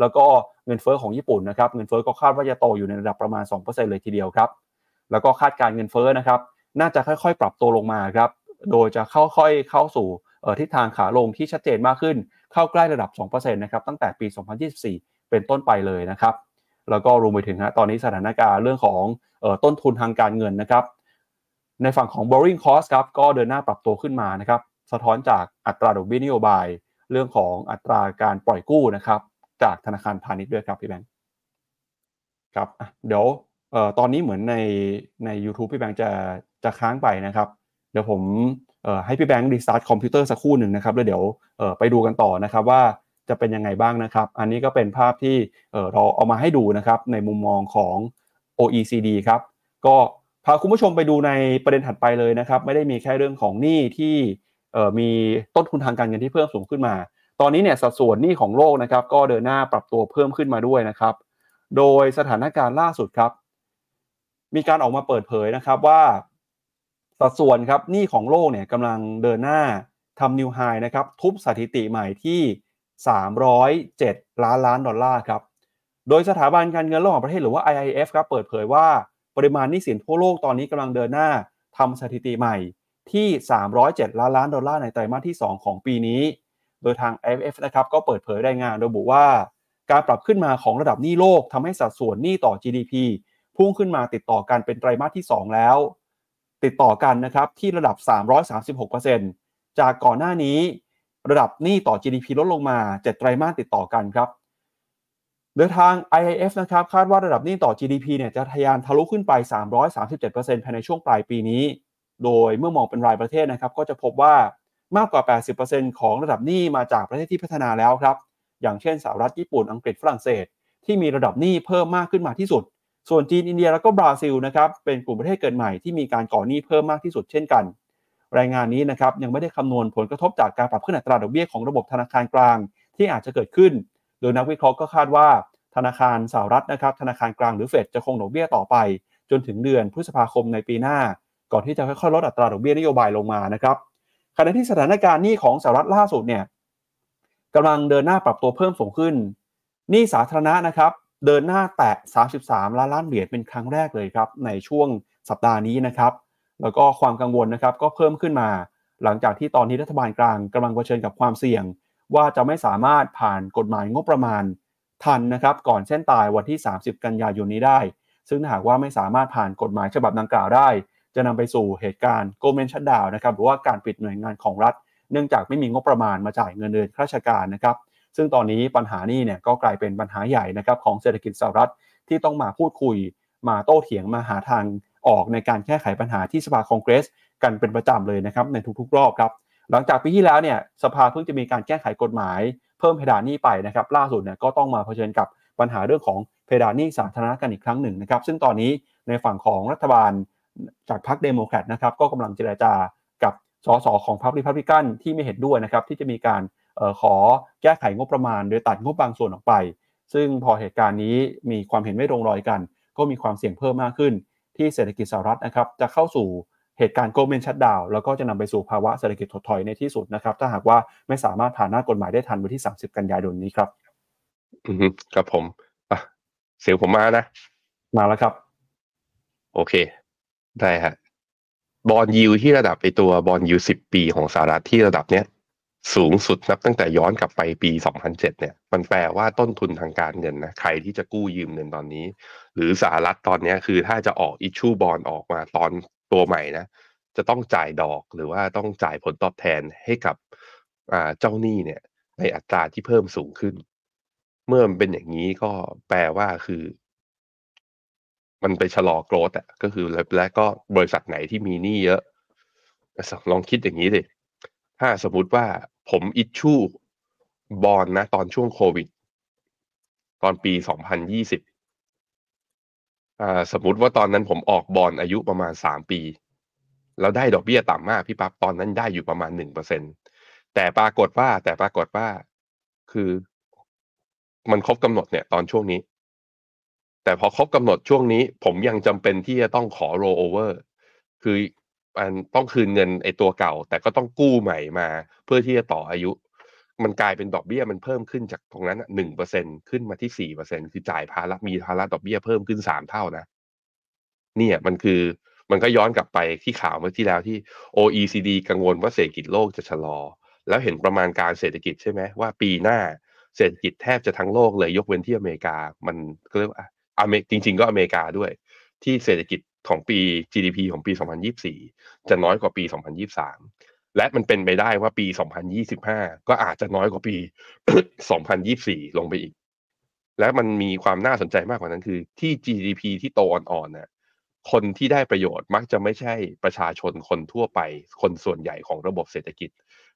แล้วก็เงินเฟ้อของญี่ปุ่นนะครับเงินเฟ้อก็คาดว่าจะโตอยู่ในระดับประมาณ 2%เลยทีเดียวครับแล้วก็คาดการเงินเฟ้อนะครับน่าจะค่อยๆ ปรับตัวลงมาครับ โดยจะเข้าค่อยเข้าสู่ทิศทางขาลงที่ชัดเจนมากขึ้น เข้าใกล้ระดับ 2%นะครับตั้งแต่ปี 2024 เป็นต้นไปเลยนะครับ แล้วก็รวมไปถึงฮะตอนนี้สถานการณ์เรื่องของออต้นทุนทางการเงินนะครับ ในฝั่งของ borrowing cost ครับก็เดินหน้าปรับตัวขึ้นมานะครับสะท้อนจากอัตราดอกเบี้ยนโยบาย เรื่องของอัตราการปล่อยกู้นะครับจากธนาคารพาณิชย์ด้วยครับพี่แบงค์ครับเดี๋ยวออตอนนี้เหมือนในใน YouTube พี่แบงค์จะจะค้างไปนะครับ เดี๋ยวผมให้พี่แบงค์ restart คอมพิวเตอร์สักครู่หนึ่งนะครับแล้วเดี๋ยวไปดูกันต่อนะครับว่าจะเป็นยังไงบ้างนะครับ อันนี้ก็เป็นภาพที่เราเอามาให้ดูนะครับในมุมมองของ OECD ครับก็พาคุณผู้ชมไปดูในประเด็นถัดไปเลยนะครับ ไม่ได้มีแค่เรื่องของหนี้ที่มีต้นทุนทางการเงินที่เพิ่มสูงขึ้นมา ตอนนี้เนี่ยสัดส่วนหนี้ของโลกนะครับ ก็เดินหน้าปรับตัวเพิ่มขึ้นมาด้วยนะครับ โดยสถานการณ์ล่าสุดครับ มีการออกมาเปิดเผยนะครับว่า สัดส่วนครับหนี้ของโลกเนี่ยกำลังเดินหน้าทำนิวไฮนะครับทุบสถิติใหม่ที่ 307 ล้านล้านดอลลาร์ครับโดยสถาบันการเงินระหว่างประเทศหรือว่า IIF ครับเปิดเผยว่าปริมาณหนี้สินทั่วโลกตอนนี้กำลังเดินหน้าทำสถิติใหม่ที่ 307 ล้านล้านดอลลาร์ในไตรมาสที่ 2 ของปีนี้ โดยทาง IMF นะครับก็เปิดเผยรายงานระบุว่า การปรับขึ้นมาของระดับหนี้โลกทำให้สัดส่วนหนี้ต่อ GDP พุ่งขึ้นมาติดต่อกันเป็นไตรมาสที่ 2 แล้ว ติดต่อกันนะครับที่ระดับ 336%จากก่อนหน้านี้ ระดับหนี้ต่อ GDP ลดลงมา 7 ไตรมาสติดต่อกันครับโดยทาง IIF นะครับคาดว่าระดับหนี้ต่อ GDP เนี่ยจะทะยานทะลุขึ้นไป 337%ภายในช่วงปลายปีนี้ โดยเมื่อมองเป็นรายประเทศนะครับก็จะพบว่ามากกว่า 80%ของระดับหนี้มาจากประเทศที่พัฒนาแล้วครับ อย่างเช่นสหรัฐญี่ปุ่นอังกฤษฝรั่งเศส ที่มีระดับหนี้เพิ่มมากขึ้นมาที่สุด ส่วนจีนอินเดียแล้วก็บราซิลนะครับเป็นกลุ่มประเทศเกิดใหม่ที่มีการก่อหนี้เพิ่มมากที่สุดเช่นกัน รายงานนี้นะครับยังไม่ได้คำนวณผลกระทบจากการปรับขึ้นอัตราดอกเบี้ยของระบบธนาคารกลางที่อาจจะเกิดขึ้น โดยนักวิเคราะห์ก็คาดว่าธนาคารสหรัฐนะครับธนาคารกลางหรือเฟดจะคงดอกเบี้ยต่อไป จนถึงเดือนพฤษภาคมในปีหน้า ก่อนที่จะค่อยๆลดอัตราดอกเบี้ยนโยบายลงมานะครับขณะที่สถานการณ์หนี้ของสหรัฐล่าสุดเนี่ยกำลังเดินหน้าปรับตัวเพิ่มสูงขึ้นหนี้สาธารณะนะครับ เดินหน้าแตะ 33 ล้านล้านเหรียญเป็นครั้งแรกเลยครับในช่วงสัปดาห์นี้นะครับ แล้วก็ความกังวลนะครับก็เพิ่มขึ้นมา หลังจากที่ตอนนี้รัฐบาลกลางกำลังเผชิญกับความเสี่ยง ว่าจะไม่สามารถผ่านกฎหมายงบประมาณทันนะครับก่อนเส้นตายวันที่ 30 กันยายนนี้ได้ ซึ่งหากว่าไม่สามารถผ่านกฎหมายฉบับดังกล่าวได้ จะนำไปสู่เหตุการณ์โกลเมนชัดดาวนะครับหรือว่าการปิดหน่วยงานของรัฐ เนื่องจากไม่มีงบประมาณมาจ่ายเงินเดือนข้าราชการนะครับ ซึ่งตอนนี้ปัญหานี้เนี่ยก็กลายเป็นปัญหาใหญ่นะครับของเศรษฐกิจสหรัฐที่ต้องมาพูดคุยมาโต้เถียงมาหาทางออกในการแก้ไขปัญหาที่สภาคองเกรส กันเป็นประจำเลยนะครับในทุกๆ รอบครับหลังจากปีที่แล้วเนี่ยสภาเพิ่งจะมีการแก้ไขกฎหมาย เพิ่มเพดานหนี้ไปนะครับล่าสุดเนี่ยก็ต้องมาเผชิญกับปัญหาเรื่องของเพดานหนี้สาธารณะกันอีกครั้งหนึ่งนะครับซึ่งตอนนี้ในฝั่งของรัฐบาลจากพรรคเดโมแครตนะครับก็กำลังเจรจากับสสของพรรคริพับลิกันที่ไม่เห็นด้วยนะครับที่จะมีการ ขอแก้ไขงบประมาณ โดยตัดงบบางส่วนออกไป ซึ่งพอเหตุการณ์นี้มีความเห็นไม่ตรงรอยกัน ก็มีความเสี่ยงเพิ่มมากขึ้น ที่เศรษฐกิจสหรัฐนะครับจะเข้าสู่เหตุการณ์โกลเมนชัดดาวแล้วก็จะนำไปสู่ภาวะเศรษฐกิจถดถอยในที่สุดนะครับ ถ้าหากว่าไม่สามารถผ่านหน้ากฎหมายได้ทันวันที่ 30 กันยายนนี้ครับอือฮึครับผมอะเสียงผมมานะ มาแล้วครับ โอเค ได้ฮะบอลยิวที่ระดับไปตัวบอลยิวสิบปีของสหรัฐที่ระดับเนี้ย สูงสุดนับตั้งแต่ย้อนกลับไปปี 2007 เนี่ย มันแปลว่าต้นทุนทางการเงินนะใครที่จะกู้ยืมเงินตอนนี้ หรือสหรัฐตอนนี้คือถ้าจะออกอิชชูบอลออกมาตอนตัวใหม่นะ จะต้องจ่ายดอกหรือว่าต้องจ่ายผลตอบแทนให้กับเจ้าหนี้เนี่ย ในอัตราที่เพิ่มสูงขึ้น เมื่อมันเป็นอย่างนี้ก็แปลว่าคือ มันไปชะลอโกรธอะก็คือและก็บริษัทไหนที่มีหนี้เยอะลองคิดอย่างนี้ดิ ถ้าสมมติว่าผมอิชชูบอลนะ ตอนช่วงโควิด ตอนปีสองพันยี่สิบอ่าสมมติว่าตอนนั้นผมออกบอลอายุประมาณสามปี แล้วได้ดอกเบี้ยต่ำมากพี่ปั๊บตอนนั้นได้อยู่ประมาณหนึ่งเปอร์เซ็นแต่ปรากฏว่าแต่ปรากฏว่าคือมันครบกำหนดเนี่ยตอนช่วงนี้ แต่พอครบกำหนดช่วงนี้ ผมยังจำเป็นที่จะต้องขอ roll over คือ มันต้องคืนเงินไอ้ตัวเก่า แต่ก็ต้องกู้ใหม่มา เพื่อที่จะต่ออายุ มันกลายเป็นดอกเบี้ยมันเพิ่มขึ้นจากตรงนั้นหนึ่งเปอร์เซ็นขึ้นมาที่สี่เปอร์เซ็นคือจ่ายภาระมีภาระดอกเบี้ยเพิ่มขึ้นสามเท่านะ เนี่ยมันคือมันก็ย้อนกลับไปที่ข่าวเมื่อที่แล้วที่ OECD กังวลว่าเศรษฐกิจโลกจะชะลอ แล้วเห็นประมาณการเศรษฐกิจใช่ไหมว่าปีหน้าเศรษฐกิจแทบจะทั้งโลกเลยยกเว้นที่อเมริกา มันก็เรียกว่าอเมริกจริง ๆ ก็อเมริกาด้วย ที่เศรษฐกิจ ของปี GDP ของปี 2024 จะน้อยกว่าปี 2023 และมันเป็นไปได้ว่าปี 2025 ก็อาจจะน้อยกว่าปี 2024 ลงไปอีก และมันมีความน่าสนใจมากกว่านั้นคือที่ GDP ที่โตอ่อนๆน่ะคนที่ได้ประโยชน์มักจะไม่ใช่ประชาชนคนทั่วไป คนส่วนใหญ่ของระบบเศรษฐกิจ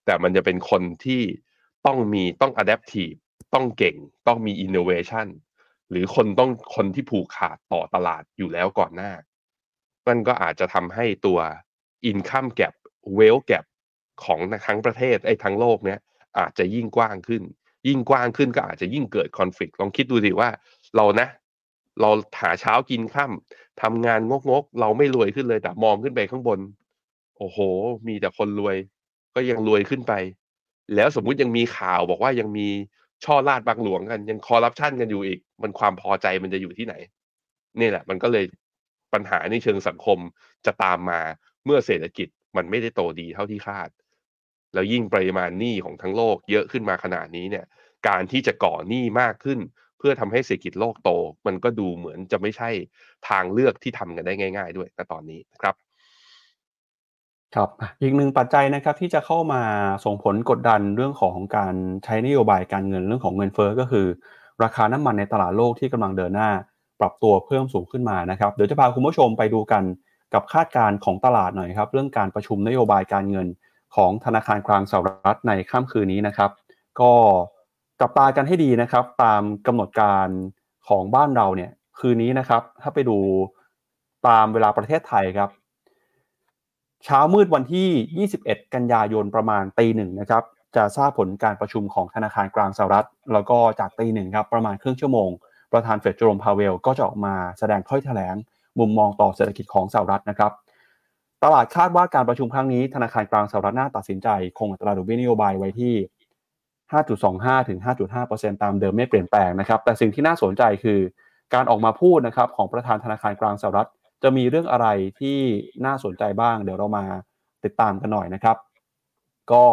แต่มันจะเป็นคนที่ต้องมีต้อง adaptive ต้องเก่ง ต้องมี innovation หรือคนต้องคนที่ผูกขาดต่อตลาดอยู่แล้วก่อนหน้า มันก็อาจจะทำให้ตัว income gap wealth gap ของทั้งประเทศไอ้ทั้งโลกเนี้ยอาจจะยิ่งกว้างขึ้น ยิ่งกว้างขึ้นก็อาจจะยิ่งเกิดคอนฟ lict ลองคิดดูสิว่าเรานะ เราหาเช้ากินค่ำทำงานงกงกเราไม่รวยขึ้นเลยแต่มองขึ้นไปข้างบน โอ้โห มีแต่คนรวย ก็ยังรวยขึ้นไป แล้วสมมุติยังมีข่าวบอกว่ายังมีช่อลาดบางหลวงกันยังคอร์รัปชันกันอยู่อีก มันความพอใจมันจะอยู่ที่ไหน นี่แหละ มันก็เลย ปัญหาในเชิงสังคมจะตามมาเมื่อเศรษฐกิจมันไม่ได้โตดีเท่าที่คาด แล้วยิ่งปริมาณหนี้ของทั้งโลกเยอะขึ้นมาขนาดนี้เนี่ย การที่จะก่อหนี้มากขึ้น เพื่อทำให้เศรษฐกิจโลกโต มันก็ดูเหมือนจะไม่ใช่ทางเลือกที่ทำกันได้ง่าย ๆ ด้วยณตอนนี้นะครับครับอีกหนึ่งปัจจัยนะครับที่จะเข้ามาส่งผลกดดันเรื่องของการใช้นโยบายการเงินเรื่องของเงินเฟ้อก็คือ ราคาน้ำมันในตลาดโลกที่กำลังเดินหน้า รับตัวเพิ่มสูงขึ้นมานะครับ เดี๋ยวจะพาคุณผู้ชมไปดูกันกับคาดการณ์ของตลาดหน่อยครับ เรื่องการประชุมนโยบายการเงินของธนาคารกลางสหรัฐในค่ำคืนนี้นะครับ ก็จับตากันให้ดีนะครับ ตามกำหนดการของบ้านเราเนี่ยคืนนี้นะครับ ถ้าไปดูตามเวลาประเทศไทยครับ เช้ามืดวันที่ 21 กันยายนประมาณตีหนึ่งนะครับ จะทราบผลการประชุมของธนาคารกลางสหรัฐ แล้วก็จากตีหนึ่งครับประมาณครึ่งชั่วโมง ประธานเฟดเจอโรมพาเวลก็จะออกมาแสดงถ้อยแถลงมุมมองต่อเศรษฐกิจของสหรัฐนะครับ ตลาดคาดว่าการประชุมครั้งนี้ธนาคารกลางสหรัฐน่าตัดสินใจ คงอัตราดอกเบี้ยนโยบายไว้ที่ 5.25 ถึง 5.5%ตามเดิมไม่เปลี่ยนแปลงนะครับ แต่สิ่งที่น่าสนใจคือการออกมาพูดนะครับของประธานธนาคารกลางสหรัฐ จะมีเรื่องอะไรที่น่าสนใจบ้าง เดี๋ยวเรามาติดตามกันหน่อยนะครับ ก็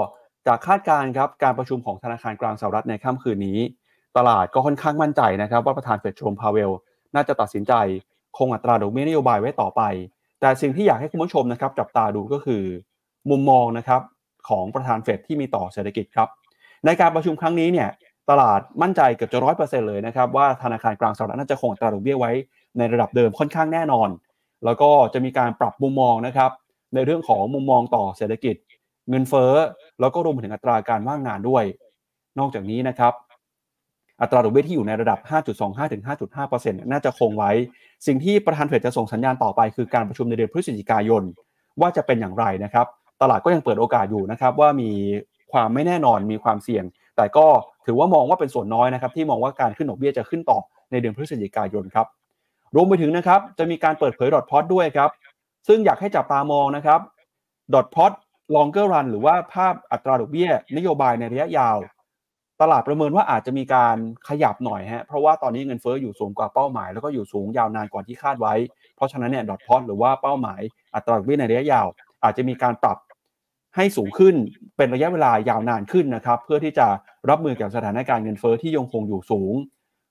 จากคาดการณ์ครับการประชุมของธนาคารกลางสหรัฐในค่ำคืนนี้ ตลาดก็ค่อนข้างมั่นใจนะครับว่าประธานเฟดโจมพาเวล น่าจะตัดสินใจคงอัตราดอกเบี้ยนโยบายไว้ต่อไป แต่สิ่งที่อยากให้คุณผู้ชมนะครับจับตาดูก็คือ มุมมองนะครับของประธานเฟดที่มีต่อเศรษฐกิจครับ ในการประชุมครั้งนี้เนี่ยตลาดมั่นใจเกือบจะร้อยเปอร์เซ็นต์เลยนะครับว่าธนาคารกลางสหรัฐน่าจะคงอัตราดอกเบี้ยไว้ในระดับเดิมค่อนข้างแน่นอน แล้วก็จะมีการปรับมุมมองนะครับในเรื่องของมุมมองต่อเศรษฐกิจ เงินเฟ้อ แล้วก็รวมไปถึงอัตราการว่างงานด้วย นอกจากนี้นะครับ อัตราดอกเบี้ยที่อยู่ในระดับ 5.25ถึง5.5%น่าจะคงไว้ สิ่งที่ประธานเฟดจะส่งสัญญาณต่อไปคือการประชุมในเดือนพฤศจิกายน ว่าจะเป็นอย่างไรนะครับ ตลาดก็ยังเปิดโอกาสอยู่นะครับว่ามีความไม่แน่นอนมีความเสี่ยง แต่ก็ถือว่ามองว่าเป็นส่วนน้อยนะครับที่มองว่าการขึ้นดอกเบี้ยจะขึ้นต่อในเดือนพฤศจิกายนครับรวมไปถึงนะครับจะมีการเปิดเผยดอทพอตด้วยครับซึ่งอยากให้จับตามองนะครับดอทพอต longer run หรือว่าภาพอัตราดอกเบี้ยนโยบายในระยะยาว ตลาดประเมินว่าอาจจะมีการขยับหน่อยฮะเพราะว่าตอนนี้เงินเฟ้ออยู่สูงกว่าเป้าหมาย แล้วก็อยู่สูงยาวนานกว่าที่คาดไว้ เพราะฉะนั้นเนี่ยดอทพอตหรือว่าเป้าหมายอัตราดอกเบี้ยในระยะยาว อาจจะมีการปรับให้สูงขึ้นเป็นระยะเวลายาวนานขึ้นนะครับเพื่อที่จะรับมือกับสถานการณ์เงินเฟ้อที่ยังคงอยู่สูง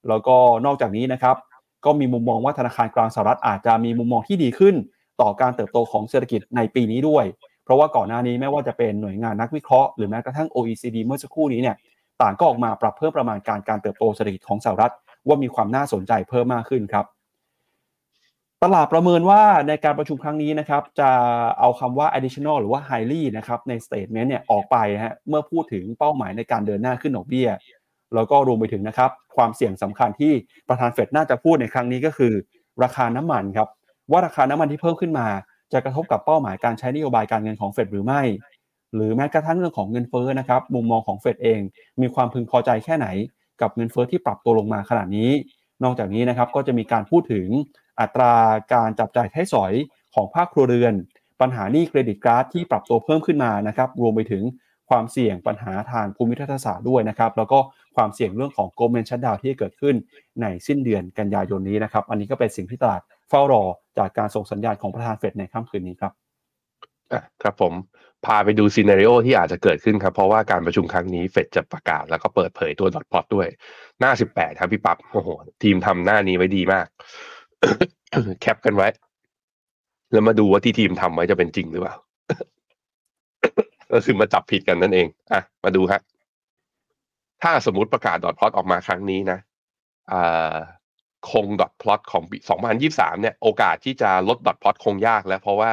แล้วก็นอกจากนี้นะครับก็มีมุมมองว่าธนาคารกลางสหรัฐอาจจะมีมุมมองที่ดีขึ้น ต่อการเติบโตของเศรษฐกิจในปีนี้ด้วย เพราะว่าก่อนหน้านี้ไม่ว่าจะเป็นหน่วยงานนักวิเคราะห์หรือแม้กระทั่ง OECD เมื่อสักครู่นี้เนี่ย ต่างก็ออกมาปรับเพิ่มประมาณการการเติบโตเศรษฐกิจของสหรัฐ ว่ามีความน่าสนใจเพิ่มมากขึ้นครับ ตลาดประเมินว่าในการประชุมครั้งนี้นะครับจะเอาคำว่า additional หรือว่า highly นะครับใน statement เนี่ยออกไปฮะเมื่อพูดถึงเป้าหมายในการเดินหน้าขึ้นดอกเบี้ยแล้วก็รวมไปถึงนะครับความเสี่ยงสำคัญที่ประธานเฟดน่าจะพูดในครั้งนี้ก็คือ ราคาน้ำมันครับว่าราคาน้ำมันที่เพิ่มขึ้นมา จะกระทบกับเป้าหมายการใช้นโยบายการเงินของเฟดหรือไม่ หรือแม้กระทั่งเรื่องของเงินเฟ้อนะครับมุมมองของเฟดเอง มีความพึงพอใจแค่ไหน กับเงินเฟ้อที่ปรับตัวลงมาขนาดนี้ นอกจากนี้นะครับก็จะมีการพูดถึงอัตราการจับจ่ายใช้สอยของภาคครัวเรือน ปัญหาหนี้เครดิตการ์ดที่ปรับตัวเพิ่มขึ้นมานะครับรวมไปถึงความเสี่ยงปัญหาทางภูมิทัศน์ศาสตร์ด้วยนะครับแล้วก็ความเสี่ยงเรื่องของโกลเมนชัดดาวที่เกิดขึ้นในสิ้นเดือนกันยายนนี้นะครับอันนี้ก็เป็นสิ่งที่ตลาดเฝ้ารอจากการส่งสัญญาณของประธานเฟดในค่ำคืนนี้ครับครับผม พาไปดูซีนารีโอที่อาจจะเกิดขึ้นครับ เพราะว่าการประชุมครั้งนี้เฟดจะประกาศแล้วก็เปิดเผยตัวดอทพอตด้วย หน้าสิบแปดครับพี่ปับ๊บโอ้โห ทีมทำหน้านี้ไว้ดีมาก แคปกันไว้ แล้วมาดูว่าที่ทีมทำไว้จะเป็นจริงหรือเปล่า ก็คือมาจับผิดกันนั่นเอง อะ มาดูฮะถ้าสมมติประกาศดอทพอตออกมาครั้งนี้นะอ่าคงดอทพลอตของปี 2023 เนี่ย โอกาสที่จะลด dot plot คงยากแล้ว เพราะว่า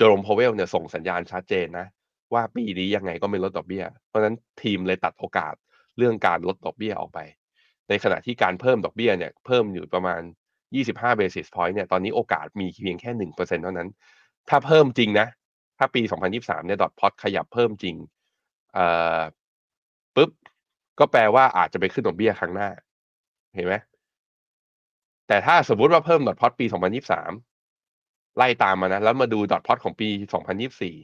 เจอโรมพาวเวลเนี่ยส่งสัญญาณชัดเจนนะ ว่าปีนี้ยังไงก็ไม่ลดดอกเบี้ย เพราะฉะนั้นทีมเลยตัดโอกาสเรื่องการลดดอกเบี้ยออกไป ในขณะที่การเพิ่มดอกเบี้ยเนี่ยเพิ่มอยู่ประมาณ 25 basis point เนี่ยตอนนี้โอกาสมีเพียงแค่ 1%เท่านั้น ถ้าเพิ่มจริงนะ ถ้าปี 2023 เนี่ย dot plot ขยับเพิ่มจริงเอ่อปุ๊บ ก็แปลว่าอาจจะไปขึ้นดอกเบี้ยครั้งหน้า เห็นไหมแต่ถ้าสมมติว่าเพิ่มดอทพอตปี 2023 ไล่ตามมานะ แล้วมาดูดอทพอตของปี 2024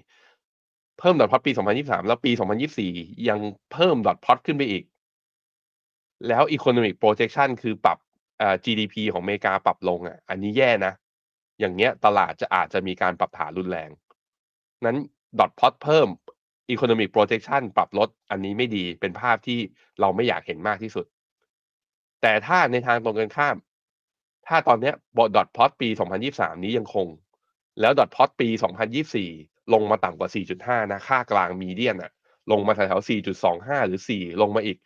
เพิ่มดอทพอตปี 2023 แล้วปี 2024 ยังเพิ่มดอทพอตขึ้นไปอีก แล้ว economic projection คือปรับเอ่อ GDP ของอเมริกาปรับลงอะ อันนี้แย่นะ อย่างเงี้ยตลาดจะอาจจะมีการปรับฐานรุนแรง นั้นดอทพอตเพิ่ม economic projection ปรับลด อันนี้ไม่ดีเป็นภาพที่เราไม่อยากเห็นมากที่สุด แต่ถ้าในทางตรงกันข้าม ถ้าตอนเนี้ยบอดอทพอตปี 2023 นี้ยังคง แล้วดอทพอตปี 2024 ลงมาต่ำกว่า 4.5 นะ ค่ากลางมีเดียนอะลงมาแถวๆ4.25 หรือ 4 ลงมาอีก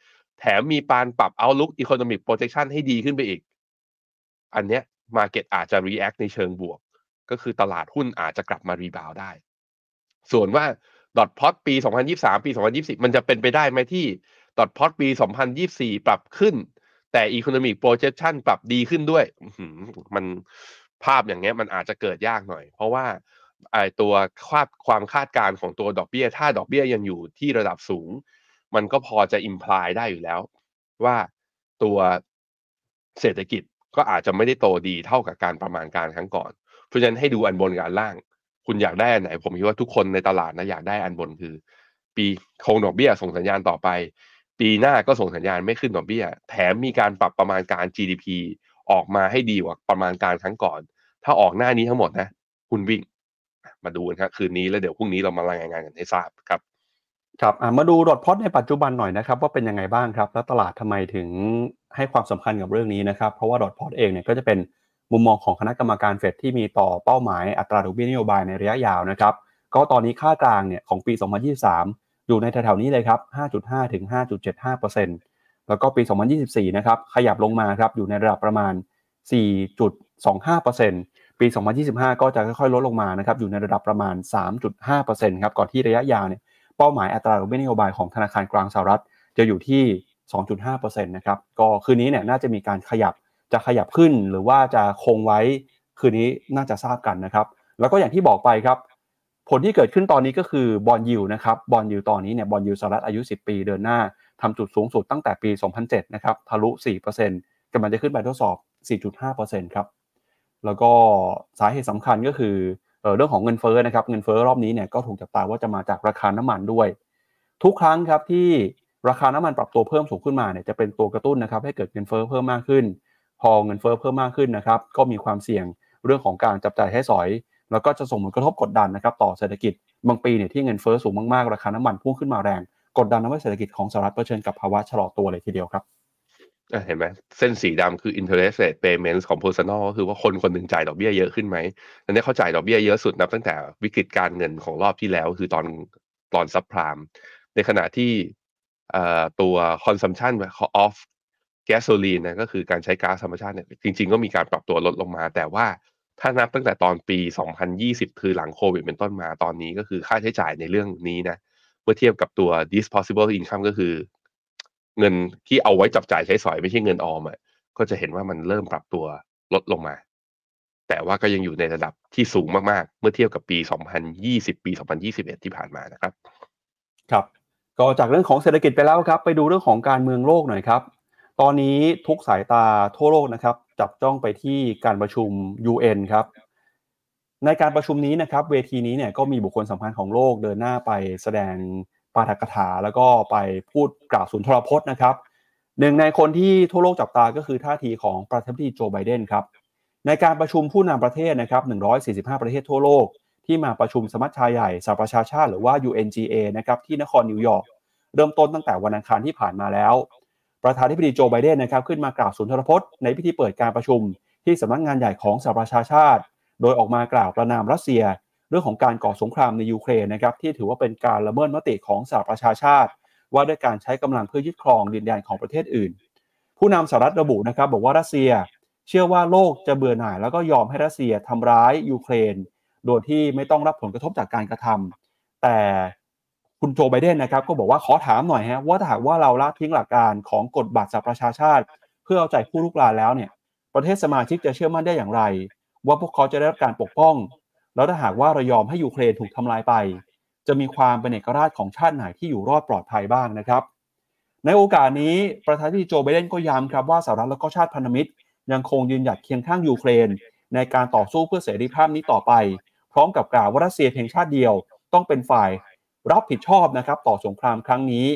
แถมมีปานปรับ outlook economic projection ให้ดีขึ้นไปอีก อันเนี้ย market อาจจะ react ในเชิงบวก ก็คือตลาดหุ้นอาจจะกลับมารีบาวได้ ส่วนว่าดอทพอตปี 2023 ปี 2024 มันจะเป็นไปได้ไหมที่ดอทพอตปี 2024 ปรับขึ้น แต่ economic projection ปรับดีขึ้นด้วยมันภาพอย่างเงี้ยมันอาจจะเกิดยากหน่อย เพราะว่าไอตัวคาดความคาดการณ์ของตัวดอกเบี้ย ถ้าดอกเบี้ยยังอยู่ที่ระดับสูง มันก็พอจะ imply ได้อยู่แล้ว ว่าตัวเศรษฐกิจก็อาจจะไม่ได้โตดีเท่ากับการประมาณการครั้งก่อน เพราะฉะนั้นให้ดูอันบนกับอันล่าง คุณอยากได้อันไหน ผมคิดว่าทุกคนในตลาดนะอยากได้อันบนคือ ปีคงดอกเบี้ยส่งสัญญาณต่อไป ปีหน้าก็ส่งสัญญาณไม่ขึ้นดอกเบี้ย แถมมีการปรับประมาณการ GDP ออกมาให้ดีกว่าประมาณการครั้งก่อน ถ้าออกหน้านี้ทั้งหมดนะคุณวิ่ง มาดูกันครับคืนนี้แล้วเดี๋ยวพรุ่งนี้เรามารายงานกันให้ทราบครับครับมาดูดอทพอตในปัจจุบันหน่อยนะครับว่าเป็นยังไงบ้างครับ แล้วตลาดทำไมถึงให้ความสำคัญกับเรื่องนี้นะครับเพราะว่าดอทพอตเองเนี่ยก็จะเป็นมุมมองของคณะกรรมการเฟดที่มีต่อเป้าหมายอัตราดอกเบี้ยนโยบายในระยะยาวนะครับ ก็ตอนนี้ค่ากลางเนี่ยของปี 2023 อยู่ในแถวๆนี้เลยครับ 5.5 ถึง 5.75%แล้วก็ปี 2024 นะครับ ขยับลงมาครับ อยู่ในระดับประมาณ 4.25%ปี 2025 ก็จะค่อยๆ ลดลงมานะครับ อยู่ในระดับประมาณ 3.5%ครับ ก่อนที่ระยะยาวเนี่ย เป้าหมายอัตราดอกเบี้ยนโยบายของธนาคารกลางสหรัฐ จะอยู่ที่ 2.5%นะครับ ก็คืนนี้เนี่ย น่าจะมีการขยับ จะขยับขึ้นหรือว่าจะคงไว้ คืนนี้น่าจะทราบกันนะครับ แล้วก็อย่างที่บอกไปครับ ผลที่เกิดขึ้นตอนนี้ก็คือบอลยูนะครับบอลยูตอนนี้เนี่ยบอลยูสหรัฐอายุ 10 ปีเดินหน้าทำจุดสูงสุดตั้งแต่ปี 2007 นะครับทะลุ 4%กำลังจะขึ้นไปทดสอบ 4.5%ครับแล้วก็สาเหตุสำคัญก็คือเรื่องของเงินเฟ้อนะครับเงินเฟ้อรอบนี้เนี่ยก็ถูกจับตาว่าจะมาจากราคาน้ำมันด้วย ทุกครั้งครับที่ราคาน้ำมันปรับตัวเพิ่มสูงขึ้นมาเนี่ยจะเป็นตัวกระตุ้นนะครับให้เกิดเงินเฟ้อเพิ่มมากขึ้น พอเงินเฟ้อเพิ่มมากขึ้นนะครับก็มีความเสี่ยงเรื่องของการจับจ่ายให้สอย แล้วก็จะส่งผลกระทบกดดันนะครับต่อเศรษฐกิจบางปีเนี่ยที่เงินเฟ้อสูงมากๆ ราคาน้ำมันพุ่งขึ้นมาแรง กดดันทำให้เศรษฐกิจของสหรัฐเผชิญกับภาวะชะลอตัวเลยทีเดียวครับเห็นไหมเส้นสีดำคือ interest rate payments ของ personal ก็คือว่าคนคนหนึ่งจ่ายดอกเบี้ยเยอะขึ้นไหมอันนี้เขาจ่ายดอกเบี้ยเยอะสุดนับตั้งแต่วิกฤตการเงินของรอบที่แล้ว คือตอนตอนซับพรามในขณะที่ตัว consumption of gasoline นะก็คือการใช้ก๊าซธรรมชาติเนี่ยจริง ๆ ก็มีการปรับตัวลดลงมา แต่ว่า ถ้านับตั้งแต่ตอนปี 2020 คือหลังโควิดเป็นต้นมาตอนนี้ก็คือค่าใช้จ่ายในเรื่องนี้นะ เมื่อเทียบกับตัว disposable income ก็คือ เงินที่เอาไว้จับจ่ายใช้สอยไม่ใช่เงินออมอะก็จะเห็นว่ามันเริ่มปรับตัวลดลงมา แต่ว่าก็ยังอยู่ในระดับที่สูงมากๆ เมื่อเทียบกับปี 2020 ปี 2021 ที่ผ่านมานะครับ ครับ ก็จากเรื่องของเศรษฐกิจไปแล้วครับ ไปดูเรื่องของการเมืองโลกหน่อยครับ ตอนนี้ทุกสายตาทั่วโลกนะครับ จับจ้องไปที่การประชุม UN ครับ ในการประชุมนี้นะครับ เวทีนี้เนี่ยก็มีบุคคลสำคัญของโลกเดินหน้าไปแสดงปาฐกถา แล้วก็ไปพูดกล่าวสุนทรพจน์นะครับหนึ่งในคนที่ทั่วโลกจับตาก็คือท่าทีของประธานาธิบดีโจไบเดนครับในการประชุมผู้นำประเทศนะครับ145 ประเทศทั่วโลก ที่มาประชุมสมัชชาใหญ่สหประชาชาติหรือว่า UNGA นะครับที่นครนิวยอร์กเริ่มต้นตั้งแต่วันอังคารที่ผ่านมาแล้ว ประธานาธิบดีโจไบเดนนะครับขึ้นมากล่าวสุนทรพจน์ในพิธีเปิดการประชุม ที่สำนักงานใหญ่ของสหประชาชาติ โดยออกมากล่าวประนามรัสเซีย เรื่องของการก่อสงครามในยูเครนนะครับที่ถือว่าเป็นการละเมิดมติของสหประชาชาติ ว่าด้วยการใช้กำลังเพื่อยึดครองดินแดนของประเทศอื่น ผู้นำสหรัฐระบุนะครับบอกว่ารัสเซีย เชื่อว่าโลกจะเบื่อหน่าย แล้วก็ยอมให้รัสเซียทำร้ายยูเครน โดยที่ไม่ต้องรับผลกระทบจากการกระทำแต่ คุณโจไบเดนนะครับก็บอกว่าขอถามหน่อยฮะว่าถ้าหากว่าเราละทิ้งหลักการของกฎบัตรสหประชาชาติ เพื่อเอาใจผู้ลุกลานแล้วเนี่ยประเทศสมาชิกจะเชื่อมั่นได้อย่างไร ว่าพวกเขาจะได้รับการปกป้อง แล้วถ้าหากว่าเรายอมให้ยูเครนถูกทำลายไป จะมีความเป็นเอกราชของชาติไหนที่อยู่รอดปลอดภัยบ้างนะครับในโอกาสนี้ประธานาธิบดีโจไบเดนก็ย้ำครับว่าสหรัฐและก็ชาติพันธมิตร ยังคงยืนหยัดเคียงข้างยูเครน ในการต่อสู้เพื่อเสรีภาพนี้ต่อไป พร้อมกับกล่าวว่ารัสเซียเพียงชาติเดียวต้องเป็นฝ่าย รับผิดชอบนะครับต่อสงครามครั้งนี้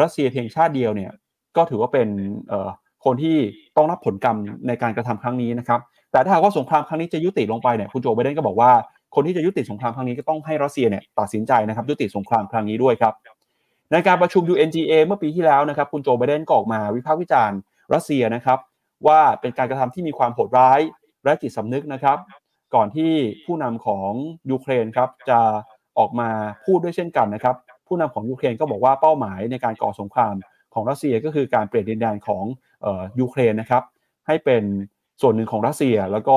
รัสเซียเพียงชาติเดียวเนี่ยก็ถือว่าเป็นคนที่ต้องรับผลกรรมในการกระทำครั้งนี้นะครับ แต่ถ้าหากว่าสงครามครั้งนี้จะยุติลงไปเนี่ยคุณโจไบเดนก็บอกว่าคนที่จะยุติสงครามครั้งนี้ก็ต้องให้รัสเซียเนี่ยตัดสินใจนะครับยุติสงครามครั้งนี้ด้วยครับในการประชุม UNGA เมื่อปีที่แล้วนะครับคุณโจไบเดนก็ออกมาวิพากษ์วิจารณ์รัสเซียนะครับ ว่าเป็นการกระทำที่มีความโหดร้ายและจิตสำนึกนะครับ ก่อนที่ผู้นำของยูเครนครับจะ ออกมาพูดด้วยเช่นกันนะครับ ผู้นำของยูเครนก็บอกว่าเป้าหมายในการก่อสงครามของรัสเซียก็คือการเปลี่ยนดินแดนของยูเครนนะครับ ให้เป็นส่วนหนึ่งของรัสเซีย แล้วก็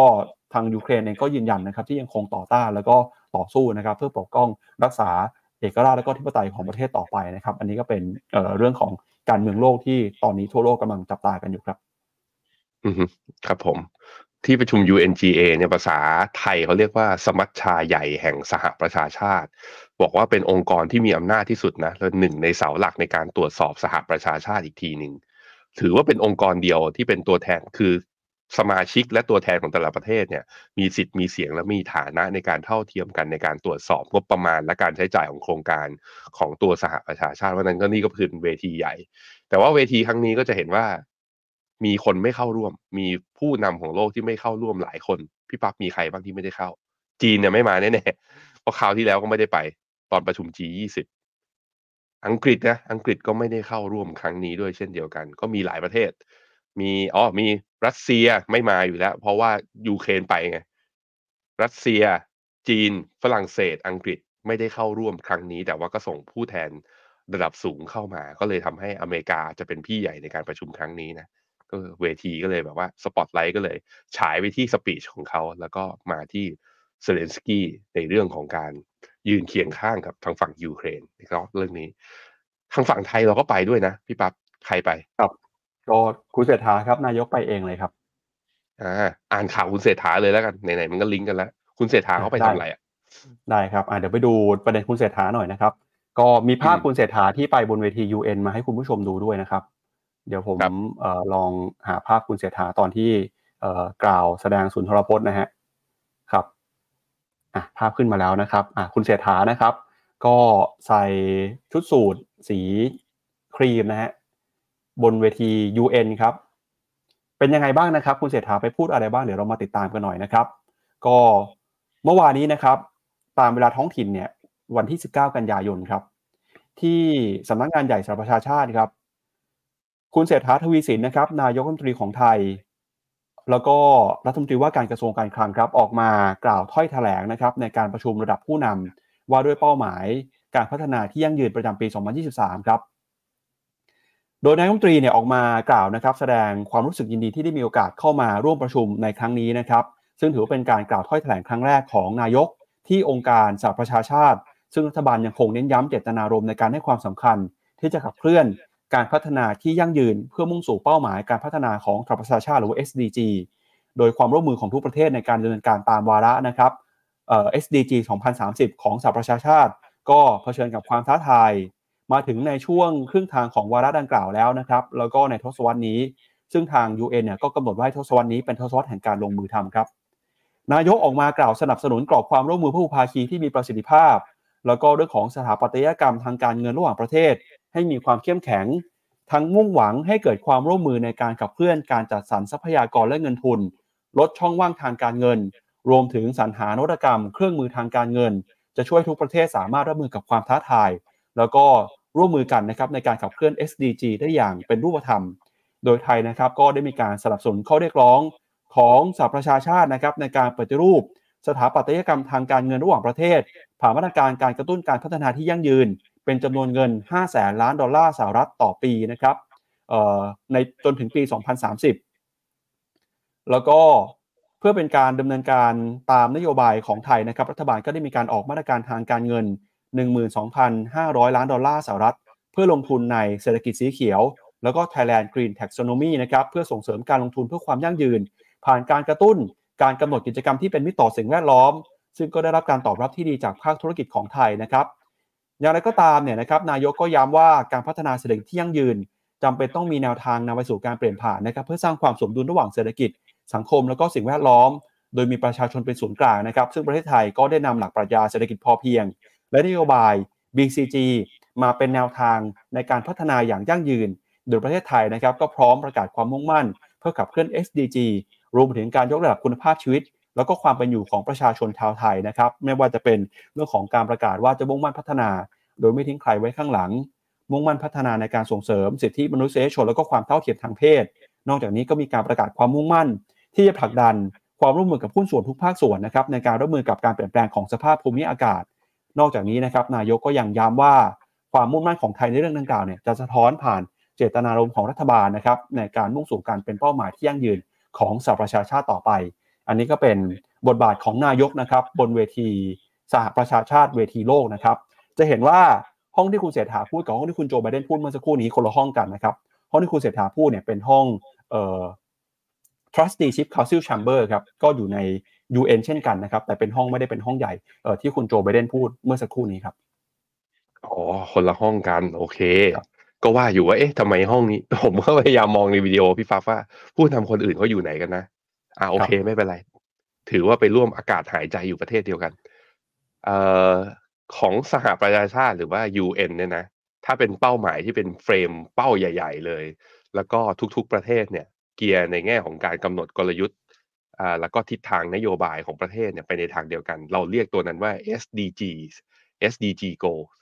ทางยูเครนเองก็ยืนยันนะครับที่ยังคงต่อต้านแล้วก็ต่อสู้นะครับ เพื่อปกป้องรักษาเอกราชและก็ทิปไตยของประเทศต่อไปนะครับ อันนี้ก็เป็นเเรื่องของการเมืองโลกที่ตอนนี้ทั่วโลกกำลังจับตากันอยู่ครับ อืครับผม ที่ประชุม UNGA เนี่ยภาษาไทยเขาเรียกว่าสมัชชาใหญ่แห่งสหประชาชาติ บอกว่าเป็นองค์กรที่มีอำนาจที่สุดนะและหนึ่งในเสาหลักในการตรวจสอบสหประชาชาติอีกทีหนึ่งถือว่าเป็นองค์กรเดียวที่เป็นตัวแทนคือสมาชิกและตัวแทนของแต่ละประเทศเนี่ยมีสิทธิ์มีเสียงและมีฐานะในการเท่าเทียมกันในการตรวจสอบงบประมาณ และการใช้จ่ายของโครงการของตัวสหประชาชาติเพราะนั้นก็นี่ก็คือเวทีใหญ่ แต่ว่าเวทีครั้งนี้ก็จะเห็นว่า มีคนไม่เข้าร่วม มีผู้นำของโลกที่ไม่เข้าร่วมหลายคนพี่ปั๊บมีใครบ้างที่ไม่ได้เข้า จีนเนี่ยไม่มาแน่ๆเพราะคราวที่แล้วก็ไม่ได้ไป ตอนประชุม G20 อังกฤษนะอังกฤษก็ไม่ได้เข้าร่วมครั้งนี้ด้วยเช่นเดียวกัน ก็มีหลายประเทศ มีอ๋อมีรัสเซียไม่มาอยู่แล้ว เพราะว่ายูเครนไปไงรัสเซีย จีน ฝรั่งเศส อังกฤษไม่ได้เข้าร่วมครั้งนี้ แต่ว่าก็ส่งผู้แทนระดับสูงเข้ามา ก็เลยทำให้อเมริกาจะเป็นพี่ใหญ่ในการประชุมครั้งนี้นะ ก็เวทีก็เลยแบบว่าสปอตไลท์ก็เลย ฉายไปที่ speech ของเขา แล้วก็มาที่เซเลนสกี้ในเรื่องของการยืนเคียงข้างกับทางฝั่งยูเครนนะครับเรื่องนี้ ทางฝั่งไทยเราก็ไปด้วยนะพี่ปั๊บใครไปครับก็คุณเศรษฐาครับนายกไปเองเลยครับอ่าอ่านข่าวคุณเศรษฐาเลยแล้วกันไหนๆมันก็ลิงก์กันแล้ว คุณเศรษฐาเขาไปทำอะไรอะได้ครับอ่าเดี๋ยวไปดูประเด็นคุณเศรษฐาหน่อยนะครับ ก็มีภาพคุณเศรษฐาที่ไปบนเวที UN มาให้คุณผู้ชมดูด้วยนะครับ เดี๋ยวผมเอ่อลองหาภาพคุณเศรษฐาตอนที่เอ่อกล่าวแสดงสุนทรพจน์นะฮะครับอะภาพขึ้นมาแล้วนะครับอะคุณเศรษฐานะครับ ก็ใส่ชุดสูทสีครีมนะฮะบนเวที UN ครับ เป็นยังไงบ้างนะครับ คุณเศรษฐาไปพูดอะไรบ้างเดี๋ยวเรามาติดตามกันหน่อยนะครับ ก็เมื่อวานนี้นะครับ ตามเวลาท้องถิ่นเนี่ยวันที่ 19 กันยายนครับ ที่สำนักงานใหญ่สหประชาชาติครับ คุณเศรษฐาทวีสินนะครับ นายกรัฐมนตรีของไทย แล้วก็รัฐมนตรีว่าการกระทรวงการคลังครับ ออกมากล่าวถ้อยแถลงนะครับ ในการประชุมระดับผู้นำว่าด้วยเป้าหมายการพัฒนาที่ยั่งยืนประจำปี 2023 ครับ โดยนายกรัฐมนตรีเนี่ยออกมากล่าวนะครับ แสดงความรู้สึกยินดีที่ได้มีโอกาสเข้ามาร่วมประชุมในครั้งนี้นะครับ ซึ่งถือว่าเป็นการกล่าวถ้อยแถลงครั้งแรกของนายกที่องค์การสหประชาชาติ ซึ่งรัฐบาลยังคงเน้นย้ำเจตนารมณ์ในการให้ความสำคัญที่จะขับเคลื่อน การพัฒนาที่ยั่งยืนเพื่อมุ่งสู่เป้าหมายการพัฒนาของสหประชาชาติหรือว่า SDG โดยความร่วมมือของทุกประเทศในการดำเนินการตามวาระนะครับเอ่อ SDG 2030 ของสหประชาชาติ ก็เผชิญกับความท้าทาย มาถึงในช่วงครึ่งทางของวาระดังกล่าวแล้วนะครับ แล้วก็ในทศวรรษนี้ ซึ่งทาง UN เนี่ยก็กำหนดว่าทศวรรษนี้เป็นทศวรรษแห่งการลงมือทำครับนายกออกมากล่าวสนับสนุนกรอบความร่วมมือผู้ภาคีที่มีประสิทธิภาพ แล้วก็เรื่องของสถาปัตยกรรมทางการเงินระหว่างประเทศ ให้มีความเข้มแข็ง ทั้งมุ่งหวังให้เกิดความร่วมมือในการขับเคลื่อนการจัดสรรทรัพยากรและเงินทุน ลดช่องว่างทางการเงิน รวมถึงสรรหานวัตกรรม เครื่องมือทางการเงิน จะช่วยทุกประเทศสามารถรับมือกับความท้าทาย แล้วก็ร่วมมือกันนะครับในการขับเคลื่อน SDG ได้อย่างเป็นรูปธรรม โดยไทยนะครับก็ได้มีการสนับสนุนข้อเรียกร้องของสหประชาชาตินะครับในการปฏิรูป สถาปัตยกรรมทางการเงินระหว่างประเทศ ผ่านมาตรการการกระตุ้นการพัฒนาที่ยั่งยืน เป็นจำนวนเงิน5แสนล้านดอลลาร์สหรัฐต่อปีนะครับในจนถึงปี 2030 แล้วก็เพื่อเป็นการดำเนินการตามนโยบายของไทยนะครับ รัฐบาลก็ได้มีการออกมาตรการทางการเงิน 12,500 ล้านดอลลาร์สหรัฐ เพื่อลงทุนในเศรษฐกิจสีเขียว แล้วก็ Thailand Green Taxonomy นะครับเพื่อส่งเสริมการลงทุนเพื่อความยั่งยืน ผ่านการกระตุ้นการกำหนดกิจกรรมที่เป็นมิตรต่อสิ่งแวดล้อม ซึ่งก็ได้รับการตอบรับที่ดีจากภาคธุรกิจของไทยนะครับ อย่างไรก็ตามเนี่ยนะครับนายกก็ย้ำว่าการพัฒนาเศรษฐกิจที่ยั่งยืนจำเป็นต้องมีแนวทางนำไปสู่การเปลี่ยนผ่านนะครับเพื่อสร้างความสมดุลระหว่างเศรษฐกิจ สังคมแล้วก็สิ่งแวดล้อม โดยมีประชาชนเป็นศูนย์กลางนะครับซึ่งประเทศไทยก็ได้นำหลักปรัชญาเศรษฐกิจพอเพียง และนโยบาย BCG มาเป็นแนวทางในการพัฒนาอย่างยั่งยืน โดยประเทศไทยนะครับก็พร้อมประกาศความมุ่งมั่น เพื่อขับเคลื่อน SDG รวมถึงการยกระดับคุณภาพชีวิต แล้วก็ความเป็นอยู่ของประชาชนชาวไทยนะครับ ไม่ว่าจะเป็นเรื่องของการประกาศว่าจะมุ่งมั่นพัฒนา โดยไม่ทิ้งใครไว้ข้างหลัง มุ่งมั่นพัฒนาในการส่งเสริม สิทธิมนุษยชนแล้วก็ความเท่าเทียมทางเพศ นอกจากนี้ก็มีการประกาศความมุ่งมั่น ที่จะผลักดันความร่วมมือกับหุ้นส่วนทุกภาคส่วนนะครับในการร่วมมือกับการเปลี่ยนแปลงของสภาพภูมิอากาศ นอกจากนี้นะครับนายกก็ยังย้ำว่าความมุ่งมั่นของไทยในเรื่องดังกล่าวเนี่ยจะสะท้อนผ่านเจตนารมณ์ของรัฐบาลนะครับในการมุ่งสู่การเป็นเป้าหมายที่ยั่งยืนของสหประชาชาติต่อไป อันนี้ก็เป็นบทบาทของนายกนะครับ บนเวทีสหประชาชาติเวทีโลกนะครับ จะเห็นว่าห้องที่คุณเศรษฐาพูดกับห้องที่คุณโจไบเดนพูดเมื่อสักครู่นี้คนละห้องกันนะครับ ห้องที่คุณเศรษฐาพูดเนี่ยเป็นห้องเอ่อ trusteeship council chamber ครับก็อยู่ใน UN เช่นกันนะครับ แต่เป็นห้องไม่ได้เป็นห้องใหญ่เอ่อที่คุณโจไบเดนพูดเมื่อสักครู่นี้ครับอ๋อคนละห้องกันโอเค ก็ว่าอยู่ว่าเอ๊ะทำไมห้องนี้ ผมก็พยายามมองในวิดีโอพี่ฟ้าว่าผู้ทำคนอื่นเขาอยู่ไหนกันนะ อ่าโอเคไม่เป็นไร ถือว่าไปร่วมอากาศหายใจอยู่ประเทศเดียวกัน เอ่อของสหประชาชาติหรือว่า UN เนี่ยนะ ถ้าเป็นเป้าหมายที่เป็นเฟรมเป้าใหญ่ ๆ เลย แล้วก็ทุกๆประเทศเนี่ย เกียร์ในแง่ของการกำหนดกลยุทธ์อ่าแล้วก็ทิศทางนโยบายของประเทศเนี่ยไปในทางเดียวกัน เราเรียกตัวนั้นว่า SDGs SDG goals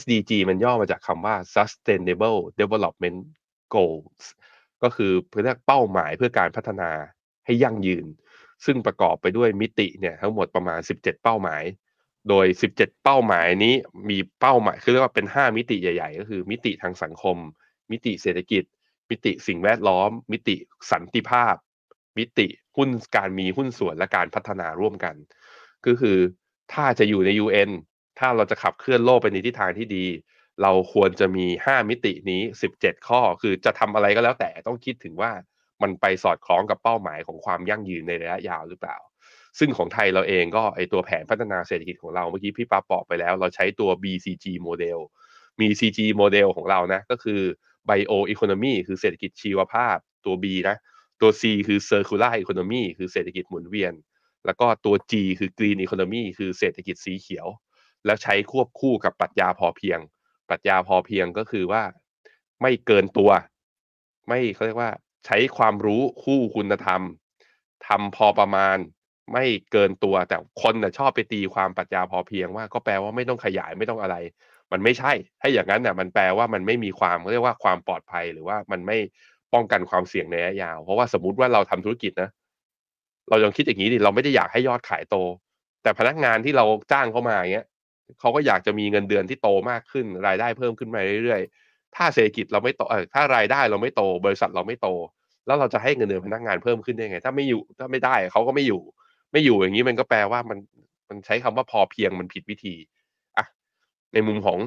SDG มันย่อมาจากคำว่า Sustainable Development Goals ก็คือเพื่อเป้าหมายเพื่อการพัฒนา ให้ยั่งยืน ซึ่งประกอบไปด้วยมิติเนี่ยทั้งหมดประมาณ 17 เป้าหมาย โดย 17 เป้าหมายนี้มีเป้าหมายคือเรียกว่าเป็น 5 มิติใหญ่ ๆ ก็คือมิติทางสังคม มิติเศรษฐกิจ มิติสิ่งแวดล้อม มิติสันติภาพ มิติหุ้นการมีหุ้นส่วนและการพัฒนาร่วมกัน ก็คือถ้าจะอยู่ใน UN ถ้าเราจะขับเคลื่อนโลกไปในทิศทางที่ดี เราควรจะมี 5 มิตินี้ 17 ข้อ คือจะทำอะไรก็แล้วแต่ต้องคิดถึงว่า มันไปสอดคล้องกับเป้าหมายของความยั่งยืนในระยะยาวหรือเปล่า ซึ่งของไทยเราเองก็ไอตัวแผนพัฒนาเศรษฐกิจของเราเมื่อกี้พี่ปาบอกไปแล้ว เราใช้ตัว BCG โมเดลมี CG โมเดลของเรานะ ก็คือ Bio Economy คือเศรษฐกิจชีวภาพตัว B นะ ตัว C คือ Circular Economy คือเศรษฐกิจหมุนเวียน แล้วก็ตัว G คือ Green Economy คือเศรษฐกิจสีเขียว แล้วใช้ควบคู่กับปรัชญาพอเพียง ปรัชญาพอเพียงก็คือว่า ไม่เกินตัว ไม่เขาเรียกว่า ใช้ความรู้คู่คุณธรรมทำพอประมาณไม่เกินตัว แต่คนน่ะชอบไปตีความปรัชญาพอเพียงว่าก็แปลว่าไม่ต้องขยายไม่ต้องอะไร มันไม่ใช่ถ้าอย่างนั้นน่ะมันแปลว่ามันไม่มีความเรียกว่าความปลอดภัยหรือว่ามันไม่ป้องกันความเสี่ยงในระยะยาว เพราะว่าสมมติว่าเราทำธุรกิจนะ เราลองคิดอย่างนี้ดิเราไม่ได้อยากให้ยอดขายโต แต่พนักงานที่เราจ้างเข้ามาอย่างเงี้ยเขาก็อยากจะมีเงินเดือนที่โตมากขึ้น รายได้เพิ่มขึ้นมาเรื่อยๆ ถ้าเศรษฐกิจเราไม่โตเออถ้ารายได้เราไม่โต บริษัทเราไม่โต แล้วเราจะให้เงินเดือนพนักงานเพิ่มขึ้นได้ไง ถ้าไม่อยู่ถ้าไม่ได้เขาก็ไม่อยู่ ไม่อยู่อย่างนี้มันก็แปลว่ามันมันใช้คำว่าพอเพียงมันผิดวิธีอะในมุมของ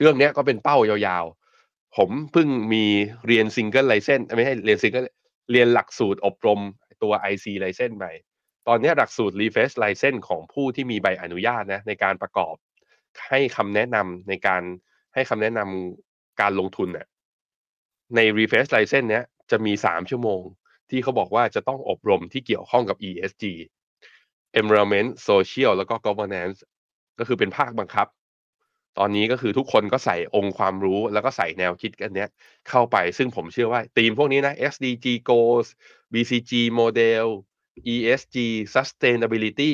เรื่องเนี้ยก็เป็นเป้ายาวๆ ผมเพิ่งมีเรียน single license ไม่ใช่เรียนซิงเกิลเรียนหลักสูตรอบรมตัว IC ไลเซนไปตอนนี้หลักสูตร Refresh License ของผู้ที่มีใบอนุญาตนะในการประกอบ ให้คำแนะนำในการ ให้คำแนะนำการลงทุนเนี่ยใน Refresh License เนี้ยจะมี 3 ชั่วโมง ที่เขาบอกว่าจะต้องอบรมที่เกี่ยวข้องกับ ESG Environment Social แล้วก็ Governance ก็คือเป็นภาคบังคับ ตอนนี้ก็คือทุกคนก็ใส่องค์ความรู้แล้วก็ใส่แนวคิดกันเนี้ยเข้าไปซึ่งผมเชื่อว่าธีมพวกนี้นะ SDG goals BCG model ESG sustainability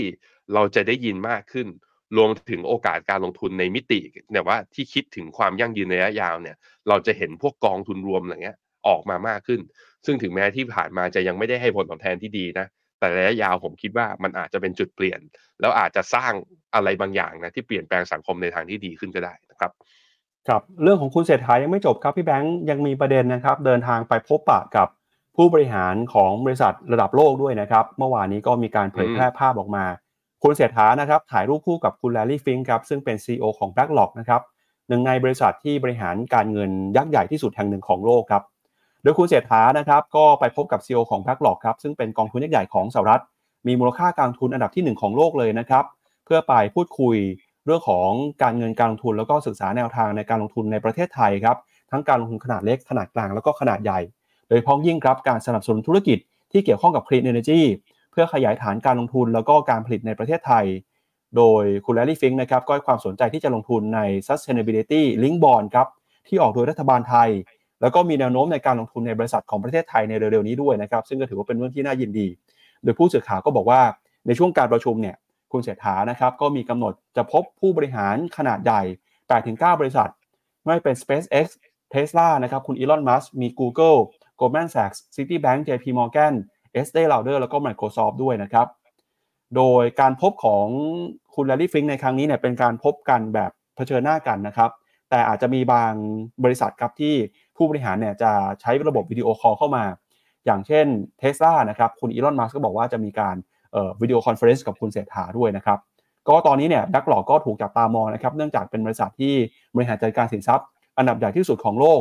เราจะได้ยินมากขึ้น รวมถึงโอกาสการลงทุนในมิติเนี่ยว่าที่คิดถึงความยั่งยืนในระยะยาวเนี่ย เราจะเห็นพวกกองทุนรวมอะไรเงี้ยออกมามากขึ้น ซึ่งถึงแม้ที่ผ่านมาจะยังไม่ได้ให้ผลตอบแทนที่ดีนะ แต่ระยะยาวผมคิดว่ามันอาจจะเป็นจุดเปลี่ยน แล้วอาจจะสร้างอะไรบางอย่างนะที่เปลี่ยนแปลงสังคมในทางที่ดีขึ้นก็ได้นะครับครับเรื่องของคุณเศรษฐายังไม่จบครับพี่แบงค์ยังมีประเด็นนะครับ เดินทางไปพบปะกับผู้บริหารของบริษัทระดับโลกด้วยนะครับ เมื่อวานนี้ก็มีการเผยแพร่ภาพออกมา คุณเศรษฐานะครับถ่ายรูปคู่กับคุณแลลี่ฟิงครับซึ่งเป็น CEO ของ BlackRock นะครับหนึ่งในบริษัทที่บริหารการเงินยักษ์ใหญ่ที่สุดแห่งหนึ่งของโลกครับโดยคุณเศรษฐานะครับก็ไปพบกับ CEO ของ BlackRock ครับซึ่งเป็นกองทุนยักษ์ใหญ่ของสหรัฐ มีมูลค่าการลงทุนอันดับที่ 1 ของโลกเลยนะครับเพื่อไปพูดคุยเรื่องของการเงินการลงทุนแล้วก็ศึกษาแนวทางในการลงทุนในประเทศไทยครับทั้งการลงทุนขนาดเล็กขนาดกลางแล้วก็ขนาดใหญ่ โดยพ้องยิ่งครับการสนับสนุนธุรกิจที่เกี่ยวข้องกับ Clean Energy เพื่อขยายฐานการลงทุนแล้วก็การผลิตในประเทศไทย โดยคุณแลลี่ฟิงค์นะครับก็ให้ความสนใจที่จะลงทุนใน Sustainability Link Bond ครับที่ออกโดยรัฐบาลไทย แล้วก็มีแนวโน้มในการลงทุนในบริษัทของประเทศไทยในเร็วๆนี้ด้วยนะครับซึ่งก็ถือว่าเป็นเรื่องที่น่ายินดี โดยผู้สื่อข่าวก็บอกว่าในช่วงการประชุมเนี่ยคุณเศรษฐานะครับก็มีกำหนดจะพบผู้บริหารขนาดใหญ่8-9 บริษัท ไม่เป็น SpaceX Tesla นะครับคุณอีลอนมัสมี Google Goldman Sachs Citibank JP Morgan Estee Lauder แล้วก็ Microsoft ด้วยนะครับ โดยการพบของคุณแลร์รี ฟิงก์ในครั้งนี้เนี่ยเป็นการพบกันแบบเผชิญหน้ากันนะครับ แต่อาจจะมีบางบริษัทครับที่ผู้บริหารเนี่ยจะใช้ระบบ video call เข้ามา อย่างเช่น Tesla นะครับคุณอีลอนมัสก์ก็บอกว่าจะมีการ video conference กับคุณเศรษฐาด้วยนะครับก็ตอนนี้เนี่ย BlackRock ก็ถูกจับตามองนะครับเนื่องจากเป็นบริษัทที่บริหารจัดการสินทรัพย์ อันดับใหญ่ที่สุดของโลก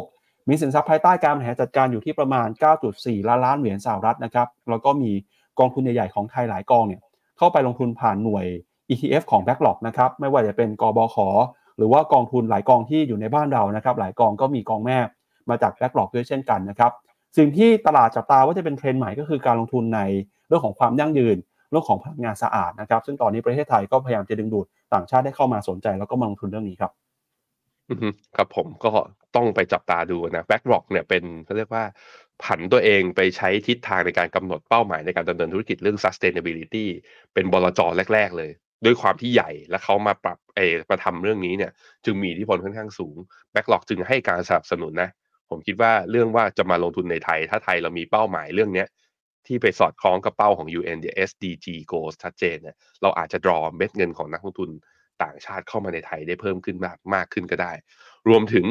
มีสินทรัพย์ภายใต้การบริหารจัดการอยู่ที่ประมาณ 9.4 ล้านล้านเหรียญสหรัฐนะครับ แล้วก็มีกองทุนใหญ่ๆของไทยหลายกองเนี่ยเข้าไปลงทุนผ่านหน่วย ETF ของ b a c k l o g นะครับ ไม่ว่าจะเป็นกบข หรือว่ากองทุนหลายกองที่อยู่ในบ้านเรานะครับ หลายกองก็มีกองแม่มาจาก b a c k l o g ด้วยเช่นกันนะครับ สิ่งที่ตลาดจับตาว่าจะเป็นเทรนด์ใหม่ก็คือการลงทุนในเรื่องของความยั่งยืน เรื่องของพลังงานสะอาดนะครับ ซึ่งตอนนี้ประเทศไทยก็พยายามจะดึงดูดต่างชาติได้เข้ามาสนใจ แล้วก็มาลงทุนเรื่องนี้ครับ อือฮึครับผมก็ต้องไปจับตาดูนะ BlackRock เนี่ยเป็นเขาเรียกว่าผันตัวเองไปใช้ทิศทางในการกำหนดเป้าหมายในการดำเนินธุรกิจเรื่อง sustainability เป็นบลจแรก ๆ เลย ด้วยความที่ใหญ่และเขามาปรับเออมาทำเรื่องนี้เนี่ย จึงมีอิทธิพลค่อนข้างสูง BlackRock จึงให้การสนับสนุนนะ ผมคิดว่าเรื่องว่าจะมาลงทุนในไทย ถ้าไทยเรามีเป้าหมายเรื่องเนี้ยที่ไปสอดคล้องกับเป้าของ UN เนี่ย SDG goals ชัดเจนเนี่ยเราอาจจะ draw เม็ดเงินของนักลงทุน ต่างชาติเข้ามาในไทยได้เพิ่มขึ้นมากมากขึ้นก็ได้ รวมถึง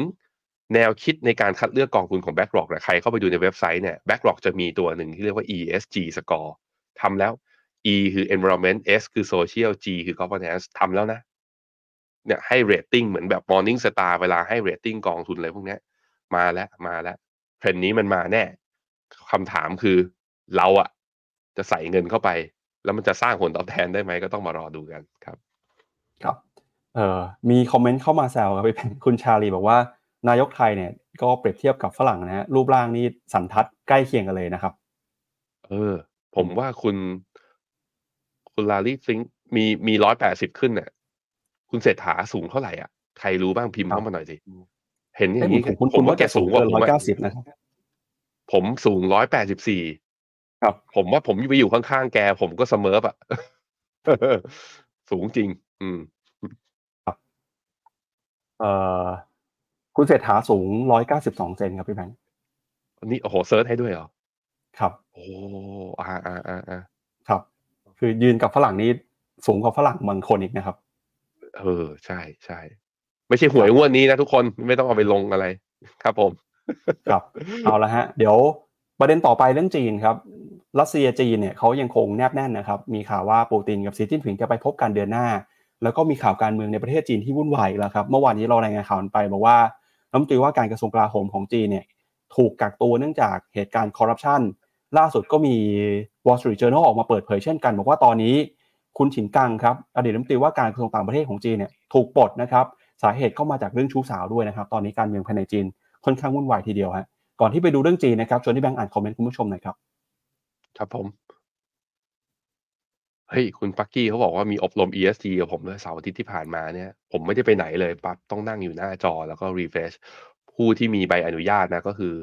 แนวคิดในการคัดเลือกกองทุนของ BlackRock นะใครเข้าไปดูในเว็บไซต์เนี่ย BlackRock จะมีตัวหนึ่งที่เรียกว่า ESG score ทำแล้ว E คือ environment S คือ social G คือ governance ทำแล้วนะเนี่ยให้เรตติ้งเหมือนแบบ Morning Star เวลาให้เรตติ้งกองทุนอะไรพวกนี้มาแล้วมาแล้วเทรนด์นี้มันมาแน่คำถามคือเราอะจะใส่เงินเข้าไป แล้วมันจะสร้างผลตอบแทนได้ไหมก็ต้องมารอดูกันครับ ครับเอ่อมีคอมเมนต์เข้ามาแซวครับพี่แพนคุณชาลีบอกว่านายกไทยเนี่ยก็เปรียบเทียบกับฝรั่งนะฮะรูปร่างนี่สันทัดใกล้เคียงกันเลยนะครับ เออ ผมว่าคุณ คุณลาลีซิงค์มีมีร้อยแปดสิบขึ้นเนี่ยคุณเศรษฐาสูงเท่าไหร่อะใครรู้บ้างพิมพ์เข้ามาหน่อยสิเห็นอย่างนี้ผมคุณผมว่าแกสูงกว่าผมร้อยอะเก้าสิบนะครับผมสูงร้อยแปดสิบสี่ครับ ผมว่าผมไปอยู่ข้างๆแก ผมก็เสมอปะ สูงจริง อืมเอ่อคุณเศรษฐาสูงร้อยเก้าสิบสองเซนครับพี่แบงค์อันนี้โอ้โหเซิร์ชให้ด้วยเหรอ ครับ โอ้อ่าอ่าอ่าอ่าครับ คือยืนกับฝรั่งนี้สูงกว่าฝรั่งบางคนอีกนะครับ เออ ใช่ใช่ไม่ใช่หวยงวดนี้นะทุกคนไม่ต้องเอาไปลงอะไร ครับผม ครับ เอาละฮะ เดี๋ยวประเด็นต่อไปเรื่องจีนครับ รัสเซียจีนเนี่ยเขายังคงแนบแน่นนะครับ มีข่าวว่าปูตินกับสีจิ้นผิงจะไปพบกันเดือนหน้า แล้วก็มีข่าวการเมืองในประเทศจีนที่วุ่นวายแล้วครับ เมื่อวานนี้เรารายงานข่าวไปบอกว่ารัฐมนตรีว่าการกระทรวงกลาโหมของจีนเนี่ยถูกกักตัวเนื่องจากเหตุการณ์คอร์รัปชันล่าสุดก็มี Wall Street Journal ออกมาเปิดเผยเช่นกัน บอกว่าตอนนี้คุณฉินกังครับอดีตรัฐมนตรีว่าการกระทรวงต่างประเทศของจีนเนี่ยถูกปลดนะครับสาเหตุก็มาจากเรื่องชู้สาวด้วยนะครับ ตอนนี้การเมืองภายในจีนค่อนข้างวุ่นวายทีเดียวฮะก่อนที่ไปดูเรื่องจีนนะครับชวนที่แบงค์อ่านคอมเมนต์คุณผู้ชมหน่อยครับ ครับผม เฮ้ย คุณปักกี้เขาบอกว่ามีอบรม ESG กับผมด้วยเสาร์อาทิตย์ที่ผ่านมาเนี่ย ผมไม่ได้ไปไหนเลยปั๊บต้องนั่งอยู่หน้าจอแล้วก็ refresh ผู้ที่มีใบอนุญาตนะก็คือ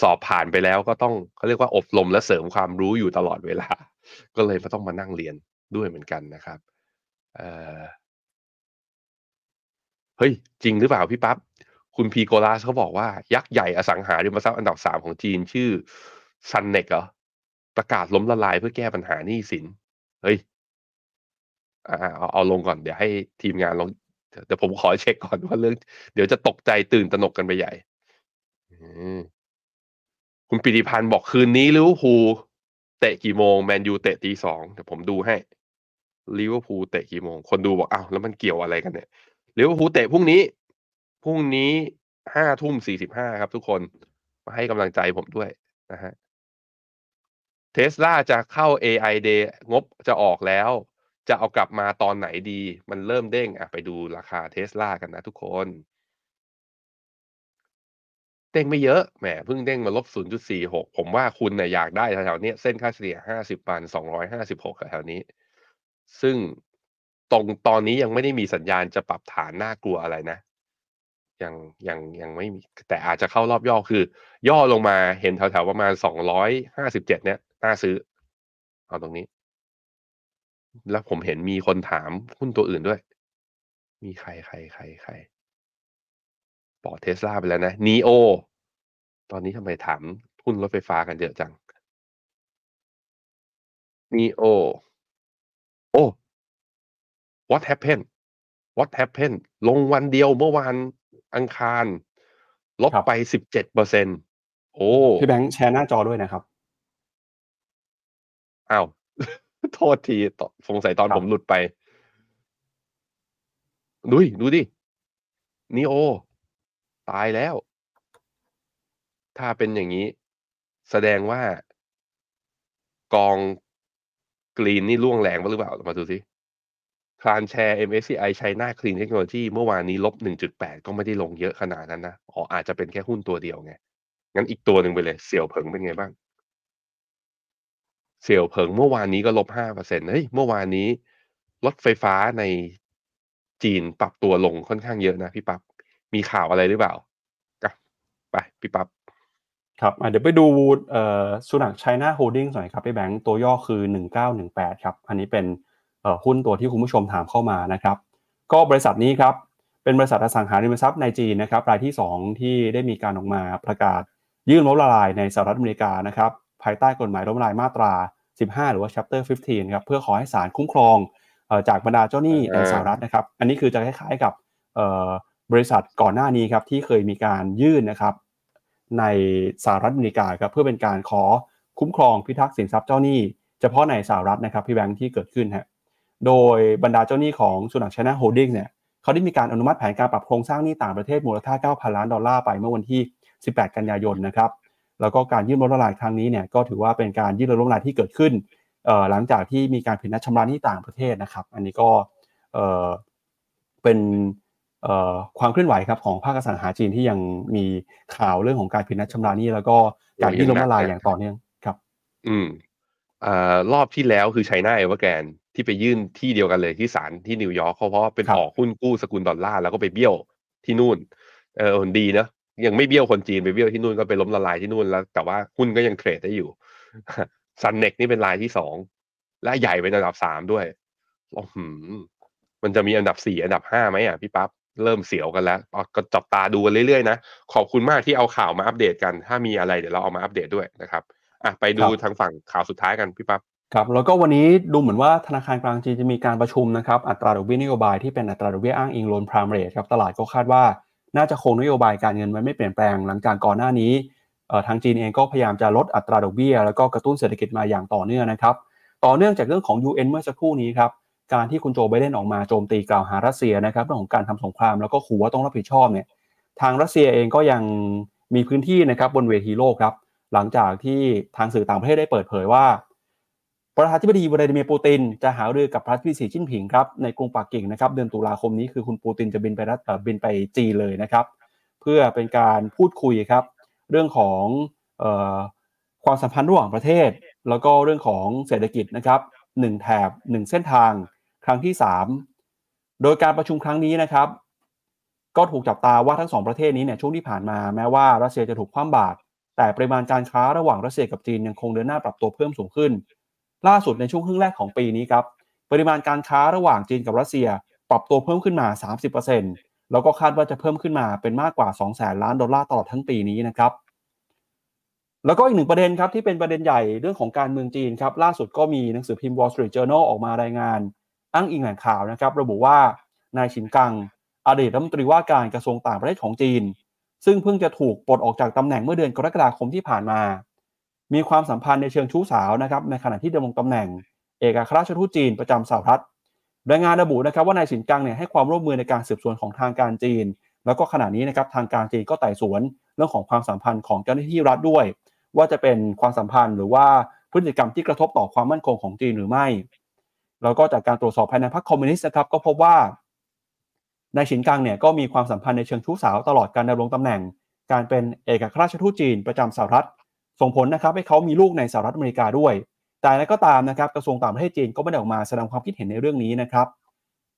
สอบผ่านไปแล้วก็ต้องเขาเรียกว่าอบรมและเสริมความรู้อยู่ตลอดเวลา ก็เลยไม่ต้องมานั่งเรียนด้วยเหมือนกันนะครับเอ่อเฮ้ย จริงหรือเปล่าพี่ปั๊บคุณพีโกลาสเขาบอกว่า ยักษ์ใหญ่อสังหาริมทรัพย์อันดับสามของจีนชื่อ Sunac เหรอ ประกาศล้มละลายเพื่อแก้ปัญหาหนี้สิน เฮ้ยอ่าเอาเอาลงก่อนเดี๋ยวให้ทีมงานลองเดี๋ยวผมขอเช็คก่อนว่าเรื่อง เดี๋ยวจะตกใจตื่นตระหนกกันไปใหญ่คุณปิติพันธ์บอกคืนนี้ลิเวอร์พูลเตะกี่โมงแมนยูเตะตีสองเดี๋ยวผมดูให้ลิเวอร์พูลเตะกี่โมง คนดูบอกอ้าวแล้วมันเกี่ยวอะไรกันเนี่ยลิเวอร์พูลเตะพรุ่งนี้พรุ่งนี้ห้าทุ่มสี่สิบห้าครับทุกคนมาให้กำลังใจผมด้วยนะฮะ เทสลาจะเข้า AI Day งบจะออกแล้ว จะเอากลับมาตอนไหนดี มันเริ่มเด้งอะไปดูราคาเทสลากันนะทุกคน เด้งไม่เยอะแหมเพิ่งเด้งมาลบ 0.46 ผมว่าคุณเนี่ยอยากได้แถวๆนี้เส้นค่าเฉลี่ย 50วัน256แถวๆนี้ ซึ่งตรงตอนนี้ยังไม่ได้มีสัญญาณจะปรับฐานน่ากลัวอะไรนะยังยังยังไม่มีแต่อาจจะเข้ารอบย่อคือ ย่อลงมาเห็นแถวๆประมาณ257เนี่ย น่าซื้อ เอาตรงนี้ แล้วผมเห็นมีคนถามหุ้นตัวอื่นด้วย มีใครใครใครใครปอเทสลาไปแล้วนะนีโอตอนนี้ทำไมถามหุ้นรถไฟฟ้ากันเยอะจังนีโอโอ้ what happened what happened ลงวันเดียวเมื่อวานอังคาร ลบครับไปสิบเจ็ดเปอร์เซ็นโอ้ พี่แบงค์แชร์หน้าจอด้วยนะครับ อ้าว โทษทีตสงสัยตอนครับผมหลุดไป ดูดิดูดินีโอ ตายแล้ว ถ้าเป็นอย่างนี้ แสดงว่ากองกรีนนี่ร่วงแรงปะหรือเปล่า มาดูสิคลานแชร์ MSCI China Clean Technology เมื่อวานนี้ลบ 1.8 ก็ไม่ได้ลงเยอะขนาดนั้นนะ อ๋ออาจจะเป็นแค่หุ้นตัวเดียวไง งั้นอีกตัวหนึ่งไปเลย เสี่ยวเผิงเป็นไงบ้าง เสี่ยวเผิงเมื่อวานนี้ก็ลบ5%เปอร์เซ็นเฮ้ยเมื่อวานนี้รถไฟฟ้าในจีนปรับตัวลงค่อนข้างเยอะนะพี่ปับ๊บมีข่าวอะไรหรือเปล่าอะไปพี่ปับ๊บครับเดี๋ยวไปดูสุนัข China Holdings หน่อยครับพี่แบงค์ตัวย่อคือ 1918 ครับ อันนี้เป็นหุ้นตัวที่คุณผู้ชมถามเข้ามานะครับ ก็บริษัทนี้ครับ เป็นบริษัทอสังหาริมทรัพย์ในจีนนะครับรายที่ 2 ที่ได้มีการออกมาประกาศยื่นล้มละลายในสหรัฐอเมริกานะครับ ภายใต้กฎหมายล้มละลายมาตรา 15 หรือว่า chapter 15 ครับ เพื่อขอให้ศาลคุ้มครองเอ่อจากบรรดาเจ้าหนี้ในสหรัฐนะครับ อันนี้คือจะคล้ายๆกับเอ่อบริษัทก่อนหน้านี้ครับที่เคยมีการยื่นนะครับ ในสหรัฐอเมริกาครับเพื่อเป็นการขอคุ้มครองพิทักษ์สินทรัพย์เจ้าหนี้ เฉพาะในสหรัฐนะครับพี่แบงค์ที่เกิดขึ้นฮะโดยบรรดาเจ้าหนี้ของ Sunac China Holdings เนี่ยเขาได้มีการอนุมัติแผนการปรับโครงสร้างหนี้ต่างประเทศมูลค่า 9,000 ล้านดอลลาร์ไปเมื่อวันที่ 18 กันยายนนะครับ แล้วก็การยื่นล้มละลายครั้งนี้เนี่ยก็ถือว่าเป็นการยื่นล้มละลายที่เกิดขึ้นเอ่อหลังจากที่มีการผิดนัดชำระหนี้ต่างประเทศนะครับ อันนี้ก็เอ่อเป็นเอ่อความเคลื่อนไหวครับของภาคอสังหาจีนที่ยังมีข่าวเรื่องของการผิดนัดชำระหนี้แล้วก็การยื่นล้มละลายอย่างต่อเนื่องครับ อืมอ่ารอบที่แล้วคือ China Evergrande ที่ไปยื่นที่เดียวกันเลยที่ศาลที่นิวยอร์กเขาเพราะว่าเป็นครับออกหุ้นกู้สกุลดอลลาร์แล้วก็ไปเบี้ยวที่นู่นเออดีเนอะ ยังไม่เบี้ยวคนจีนไปเบี้ยวที่นู่นก็ไปล้มละลายที่นู่นแล้ว แต่ว่าหุ้นก็ยังเทรดได้อยู่ซันเน็กนี่เป็นรายที่สองและใหญ่เป็นอันดับสามด้วยโอ้โหมันจะมีอันดับสี่อันดับห้าไหมอะพี่ปั๊บเริ่มเสียวกันแล้วเอาก็จับตาดูกันเรื่อยๆนะขอบคุณมากที่เอาข่าวมาอัปเดตกัน ถ้ามีอะไรเดี๋ยวเราเอามาอัปเดตด้วยนะครับอะไปดูครับทางฝั่งข่าวสุดท้ายกันพี่ปั๊บครับแล้วก็วันนี้ดูเหมือนว่าธนาคารกลางจีนจะมีการประชุมนะครับอัตราดอกเบี้ยนโยบายที่เป็นอัตราดอกเบี้ยอ้างอิงโลนพรามเรทครับตลาดก็คาดว่า น่าจะคงนโยบายการเงินไว้ไม่เปลี่ยนแปลงหลังจากก่อนหน้านี้ทางจีนเองก็พยายามจะลดอัตราดอกเบี้ย แล้วก็กระตุ้นเศรษฐกิจมาอย่างต่อเนื่องนะครับ ต่อเนื่องจากเรื่องของ UN เมื่อสักครู่นี้ครับการที่คุณโจไบเดนออกมาโจมตีกล่าวหารัสเซียนะครับเรื่องของการทำสงครามแล้วก็ขู่ว่าต้องรับผิดชอบเนี่ยทางรัสเซียเองก็ยังมีพื้นที่นะครับบนเวทีโลกครับหลังจากที่ทางสื่อต่างประเทศได้เปิดเผยว่า ประธานาธิบดีวลาดิเมียร์ปูตินจะหารือกับประธานาธิบดีสีจิ้นผิงครับในกรุงปักกิ่งนะครับเดือนตุลาคมนี้คือคุณปูตินจะบินไปรัฐบินไปจีนเลยนะครับ เพื่อเป็นการพูดคุยครับ เรื่องของออความสัมพันธ์ระหว่างประเทศ แล้วก็เรื่องของเศรษฐกิจนะครับหนึ่งแถบหนึ่งเส้นทางครั้งที่ 3 โดยการประชุมครั้งนี้นะครับ ก็ถูกจับตาว่าทั้งสองประเทศนี้เนี่ยช่วงที่ผ่านมาแม้ว่ารัสเซียจะถูกคว่ำบาตรแต่ปริมาณการค้าระหว่างรัสเซียกับจีนยังคงเดินหน้าปรับตัวเพิ่มสูงขึ้น ล่าสุดในช่วงครึ่งแรกของปีนี้ครับปริมาณการค้าระหว่างจีนกับรัสเซีย ปรับตัวเพิ่มขึ้นมา 30%แล้วก็คาดว่าจะเพิ่มขึ้นมาเป็นมากกว่า 2 0 0แสนล้านดอลลาร์ตลอดทั้งปีนี้นะครับแล้วก็อีกหนึ่งประเด็นครับที่เป็นประเด็นใหญ่เรื่องของการเมืองจีนครับล่าสุดก็มีหนังสือพิมพ์ Wall Street Journal ออกมารายงาน อ้างอิงแหล่งข่าวนะครับ ระบุว่านายฉินกัง อดีตรัฐมนตรีว่าการกระทรวงต่างประเทศของจีน ซึ่งเพิ่งจะถูกปลดออกจากตำแหน่งเมื่อเดือนกรกฎาคมที่ผ่านมา มีความสัมพันธ์ในเชิงชู้สาวนะครับในขณะที่ดำรงตำแหน่ง เอกอัครราชทูตจีนประจำสหรัฐรายงานระบุนะครับว่านายฉินกังเนี่ยให้ความร่วมมือในการสืบสวนของทางการจีน แล้วก็ขณะนี้นะครับทางการจีนก็ไต่สวนเรื่องของความสัมพันธ์ของเจ้าหน้าที่รัฐด้วย ว่าจะเป็นความสัมพันธ์หรือว่าพฤติกรรมที่กระทบต่อความมั่นคงของจีนหรือไม่ แล้วก็จากการตรวจสอบภายในพรรคคอมมิวนิสต์นะครับก็พบว่านายฉินกังเนี่ยก็มีความสัมพันธ์ในเชิงชู้สาวตลอดการดำรงตำแหน่ง การเป็นเอกอัครราชทูตจีนประจำสหรัฐ ส่งผลนะครับให้เขามีลูกในสหรัฐอเมริกาด้วย แต่นั้นก็ตามนะครับกระทรวงต่างประเทศจีนก็ไม่ได้ออกมาแสดงความคิดเห็นในเรื่องนี้นะครับ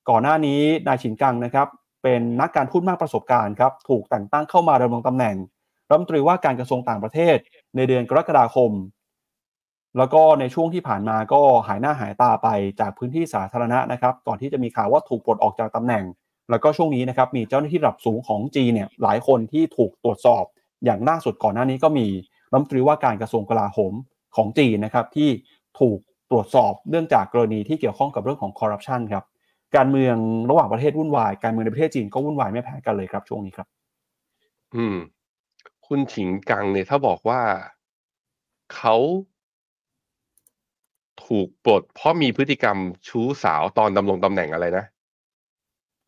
ก่อนหน้านี้นายฉินกังนะครับเป็นนักการทูตมากประสบการณ์ครับถูกแต่งตั้งเข้ามาดำรงตำแหน่งรัฐมนตรีว่าการกระทรวงต่างประเทศในเดือนกรกฎาคม แล้วก็ในช่วงที่ผ่านมาก็หายหน้าหายตาไปจากพื้นที่สาธารณะนะครับ ก่อนที่จะมีข่าวว่าถูกปลดออกจากตำแหน่ง แล้วก็ช่วงนี้นะครับมีเจ้าหน้าที่ระดับสูงของจีนเนี่ยหลายคนที่ถูกตรวจสอบอย่างล่าสุดก่อนหน้านี้ก็มี รัฐมนตรีว่าการกระทรวงกลาโหมของจีนนะครับที่ถูกตรวจสอบเนื่องจากกรณีที่เกี่ยวข้องกับเรื่องของคอร์รัปชันครับการเมืองระหว่างประเทศวุ่นวาย การเมืองในประเทศจีนก็วุ่นวายไม่แพ้กันเลยครับช่วงนี้ครับ อืม คุณฉิงกังเนี่ยถ้าบอกว่าเขาถูกปลดเพราะมีพฤติกรรมชู้สาวตอนดำรงตำแหน่งอะไรนะ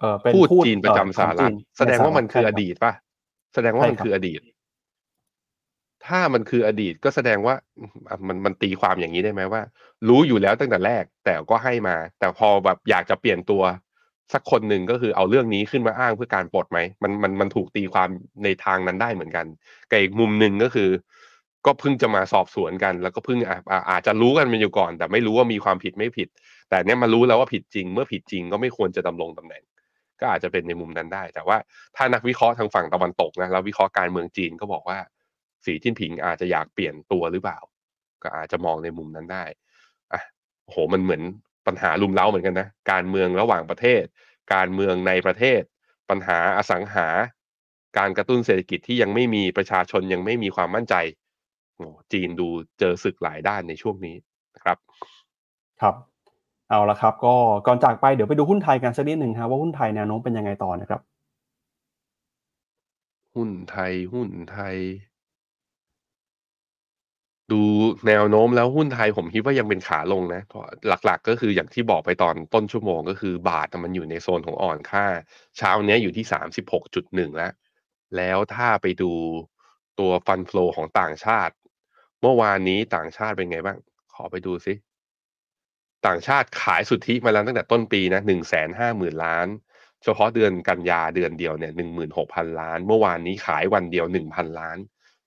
เออเป็นพูดทูตจีนประจำสหรัฐเอ่อของจีนแสดงว่ามันคือในสหอรัฐดีตป่ะ แสดงว่ามันใช่ครับคืออดีต ถ้ามันคืออดีตก็แสดงว่ามันมันตีความอย่างนี้ได้ไหมว่า รู้อยู่แล้วตั้งแต่แรกแต่ก็ให้มา แต่พอแบบอยากจะเปลี่ยนตัวสักคนหนึ่งก็คือเอาเรื่องนี้ขึ้นมาอ้างเพื่อการปลดไหมมันมันมันถูกตีความในทางนั้นได้เหมือนกันกับอีกมุมหนึ่งก็คือ ก็เพิ่งจะมาสอบสวนกัน แล้วก็เพิ่งอะอะอาจจะรู้กันมันอยู่ก่อน แต่ไม่รู้ว่ามีความผิดไม่ผิด แต่เนี้ยมารู้แล้วว่าผิดจริง เมื่อผิดจริงก็ไม่ควรจะดำรงตำแหน่ง ก็อาจจะเป็นในมุมนั้นได้ แต่ว่าถ้านักวิเคราะห์ทางฝั่งตะวันตกนะแล้ววิเคราะห์การเมืองจีนก็บอกว่า สีจิ้นผิงอาจจะอยากเปลี่ยนตัวหรือเปล่า ก็อาจจะมองในมุมนั้นได้อะโอ้โหมันเหมือนปัญหาลุมเล้าเหมือนกันนะการเมืองระหว่างประเทศ การเมืองในประเทศ ปัญหาอสังหา การกระตุ้นเศรษฐกิจที่ยังไม่มีประชาชนยังไม่มีความมั่นใจโอ้จีนดูเจอศึกหลายด้านในช่วงนี้นะครับ ครับเอาละครับ ก็ก่อนจากไปเดี๋ยวไปดูหุ้นไทยกันสักนิดหนึ่งครับว่าหุ้นไทยแนวโน้มเป็นยังไงต่อนะครับ หุ้นไทยหุ้นไทย ดูแนวโน้มแล้วหุ้นไทยผมคิดว่ายังเป็นขาลงนะ เพราะหลักๆ ก็คืออย่างที่บอกไปตอนต้นชั่วโมงก็คือบาทมันอยู่ในโซนของอ่อนค่า เช้าเนี้ยอยู่ที่สามสิบหกจุดหนึ่งแล้ว แล้วถ้าไปดูตัวฟันฟลอของต่างชาติ เมื่อวานนี้ต่างชาติเป็นไงบ้าง ขอไปดูซิ ต่างชาติขายสุทธิมาแล้วตั้งแต่ต้นปีนะหนึ่งแสนห้าหมื่นล้าน เฉพาะเดือนกันยาเดือนเดียวเนี่ยหนึ่งหมื่นหกพันล้าน เมื่อวานนี้ขายวันเดียวหนึ่งพันล้าน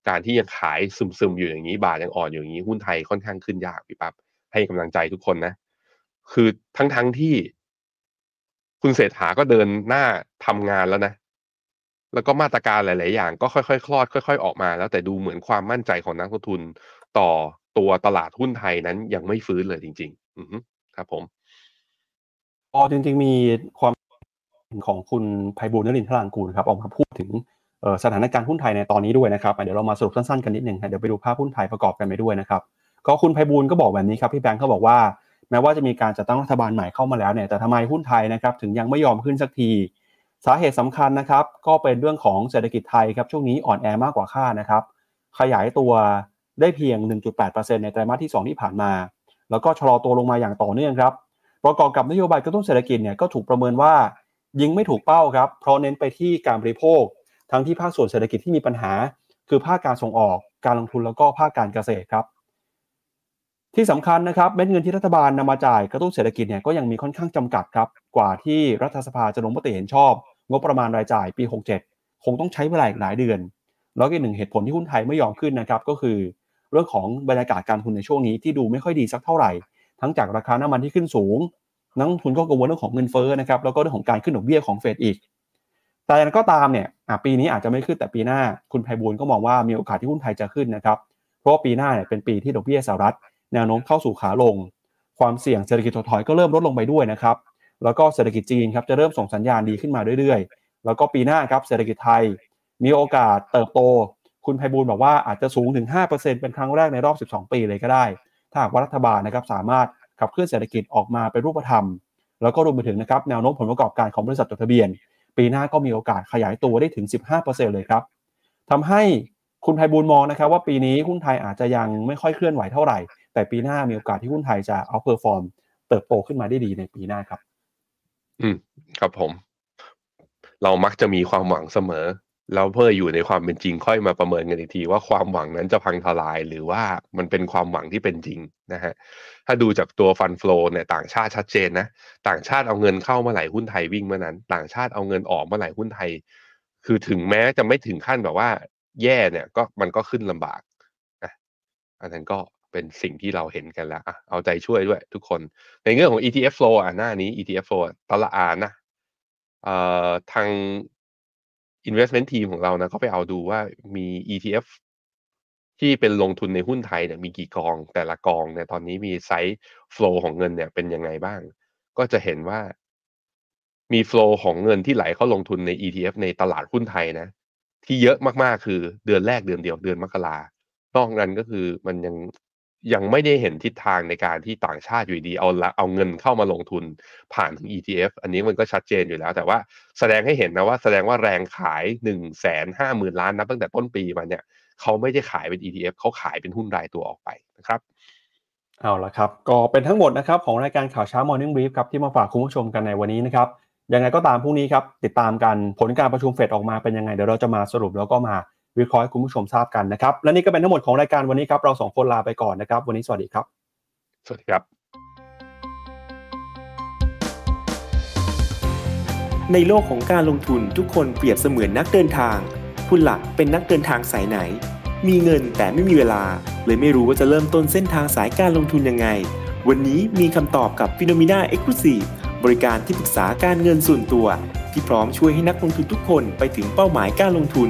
การที่ยังขายซึมๆอยู่อย่างนี้บาทยังอ่อนอยู่อย่างนี้หุ้นไทยค่อนข้างขึ้นยากพี่ปั๊บให้กำลังใจทุกคนนะ คือทั้งๆที่ คุณเศรษฐาก็เดินหน้าทำงานแล้วนะ แล้วก็มาตรการหลาย ๆ อย่าง ก็ค่อยๆคลอดค่อย ๆ ออกมา แล้วแต่ดูเหมือนความมั่นใจของนักลงทุนต่อตัวตลาดหุ้นไทยนั้นยังไม่ฟื้นเลยจริง ๆ อืครับผมก็จริง ๆ มีความของคุณไพบูลนรินทรางกูลครับ ออกมาพูดถึง สถานการณ์หุ้นไทยในตอนนี้ด้วยนะครับเดี๋ยวเรามาสรุปสั้นๆกันนิดนึงเดี๋ยวไปดูภาพหุ้นไทยประกอบกันไปด้วยนะครับก็คุณไพบูลก็บอกแบบนี้ครับพี่แบงค์เขาบอกว่าแม้ว่าจะมีการจัดตั้งรัฐบาลใหม่เข้ามาแล้วเนี่ยแต่ทำไมหุ้นไทยนะครับถึงยังไม่ยอมขึ้นสักที สาเหตุสำคัญนะครับก็เป็นเรื่องของเศรษฐกิจไทยครับช่วงนี้อ่อนแอมากกว่าคาดนะครับขยายตัวได้เพียง 1.8%ในไตรมาสที่ 2 ที่ผ่านมา แล้วก็ชะลอตัวลงมาอย่างต่อเนื่องครับประกอบกับนโยบายกระตุ้นเศรษฐกิจเนี่ยก็ถูกประเมินว่ายิงไม่ถูกเป้าครับเพราะเน้นไปที่การบริโภค ทั้งที่ภาคส่วนเศรษฐกิจที่มีปัญหา คือภาคการส่งออกการลงทุนแล้วก็ภาคการเกษตรครับที่สำคัญนะครับเม็ดเงินที่รัฐบาลนำมาจ่ายกระตุ้นเศรษฐกิจเนี่ยก็ยังมีค่อนข้างจำกัดครับกว่าที่รัฐสภาจะลงมติเห็นชอบ งบประมาณรายจ่ายปี 67 คงต้องใช้เวลาอีกหลายเดือน แล้วก็อีกหนึ่งเหตุผลที่หุ้นไทยไม่ยอมขึ้นนะครับก็คือ เรื่องของบรรยากาศการทุนในช่วงนี้ที่ดูไม่ค่อยดีสักเท่าไหร่ ทั้งจากราคาน้ำมันที่ขึ้นสูง นักทุนก็กังวลเรื่องของเงินเฟ้อนะครับแล้วก็เรื่องของการขึ้นดอกเบี้ยของเฟดอีก แต่อย่างก็ตามเนี่ยปีนี้อาจจะไม่ขึ้นแต่ปีหน้าคุณไพบูลก็มองว่ามีโอกาสที่หุ้นไทยจะขึ้นนะครับ เพราะปีหน้าเนี่ยเป็นปีที่ดอกเบี้ยสหรัฐ แนวโน้มเข้าสู่ขาลง ความเสี่ยงเศรษฐกิจถดถอยก็เริ่มลดลงไปด้วยนะครับ แล้วก็เศรษฐกิจจีนครับจะเริ่มส่งสัญญาณดีขึ้นมาเรื่อยๆ แล้วก็ปีหน้าครับเศรษฐกิจไทย มีโอกาสเติบโต คุณไพบูลบอกว่าอาจจะสูงถึง 5%เป็นครั้งแรกในรอบ 12 ปีเลยก็ได้ ถ้าหากว่ารัฐบาลนะครับสามารถขับเคลื่อนเศรษฐกิจออกมาเป็นรูปธรรม แล้วก็รวมไปถึงนะครับแนวโน้มผลประกอบการของบริษัทจดทะเบียน ปีหน้าก็มีโอกาสขยายตัวได้ถึง 15%เลยครับทำให้คุณไพบูลมองนะครับว่าปีนี้หุ้นไทยอาจจะยังไม่ค่อยเคลื่อนไหวเท่าไหร่ แต่ปีหน้ามีโอกาสที่หุ้นไทยจะ outperform เติบโตขึ้นมาได้ดีในปีหน้าครับ อืม ครับผม เรามักจะมีความหวังเสมอ แล้วเมื่ออยู่ในความเป็นจริงค่อยมาประเมินกันอีกที ว่าความหวังนั้นจะพังทลายหรือว่ามันเป็นความหวังที่เป็นจริงนะฮะถ้าดูจากตัวฟันฟลอเนี่ยต่างชาติชัดเจนนะต่างชาติเอาเงินเข้าเมื่อไหร่หุ้นไทยวิ่งเมื่อนั้น ต่างชาติเอาเงินออกเมื่อไหร่หุ้นไทย คือถึงแม้จะไม่ถึงขั้นแบบว่า แย่เนี่ยก็มันก็ขึ้นลำบากนะอันนั้นก็เป็นสิ่งที่เราเห็นกันแล้วอะเอาใจช่วยด้วยทุกคน ในเรื่องของ ETF flow อะหน้านี้ ETF flow ตละอานะเอ่อทาง investment team ของเรานะก็ไปเอาดูว่ามี ETF ที่เป็นลงทุนในหุ้นไทยเนี่ยมีกี่กอง แต่ละกองเนี่ยตอนนี้มีไซส์ flow ของเงินเนี่ยเป็นยังไงบ้าง ก็จะเห็นว่ามี flow ของเงินที่ไหลเข้าลงทุนใน ETF ในตลาดหุ้นไทยนะ ที่เยอะมากๆคือเดือนแรกเดือนเดียวเดือนมกรานอกนั้นก็คือมันยัง ยังไม่ได้เห็นทิศทางในการที่ต่างชาติอยู่ดีเอาละเอาเงินเข้ามาลงทุนผ่านถึง ETF อันนี้มันก็ชัดเจนอยู่แล้ว แต่ว่าแสดงให้เห็นนะว่าแสดงว่าแรงขายหนึ่งแสนห้าหมื่นล้านนับตั้งแต่ต้นปีมาเนี่ยเขาไม่ได้ขายเป็น ETF เขาขายเป็นหุ้นรายตัวออกไปนะครับเอาละครับ ก็เป็นทั้งหมดนะครับของรายการข่าวเช้า Morning Brief ครับที่มาฝากคุณผู้ชมกันในวันนี้นะครับยังไงก็ตามพรุ่งนี้ครับติดตามกันผลการประชุมเฟดออกมาเป็นยังไงเดี๋ยวเราจะมาสรุปแล้วก็มา วิเคราะห์ให้คุณผู้ชมทราบกันนะครับ และนี่ก็เป็นทั้งหมดของรายการวันนี้ครับ เราสองคนลาไปก่อนนะครับ วันนี้สวัสดีครับ สวัสดีครับ ในโลกของการลงทุนทุกคนเปรียบเสมือนนักเดินทาง คุณหลักเป็นนักเดินทางสายไหน มีเงินแต่ไม่มีเวลา เลยไม่รู้ว่าจะเริ่มต้นเส้นทางสายการลงทุนยังไง วันนี้มีคำตอบกับ p h e n o m e n a e x c l u s i v e บริการที่ปรึกษาการเงินส่วนตัว ที่พร้อมช่วยให้นักลงทุนทุกคนไปถึงเป้าหมายการลงทุน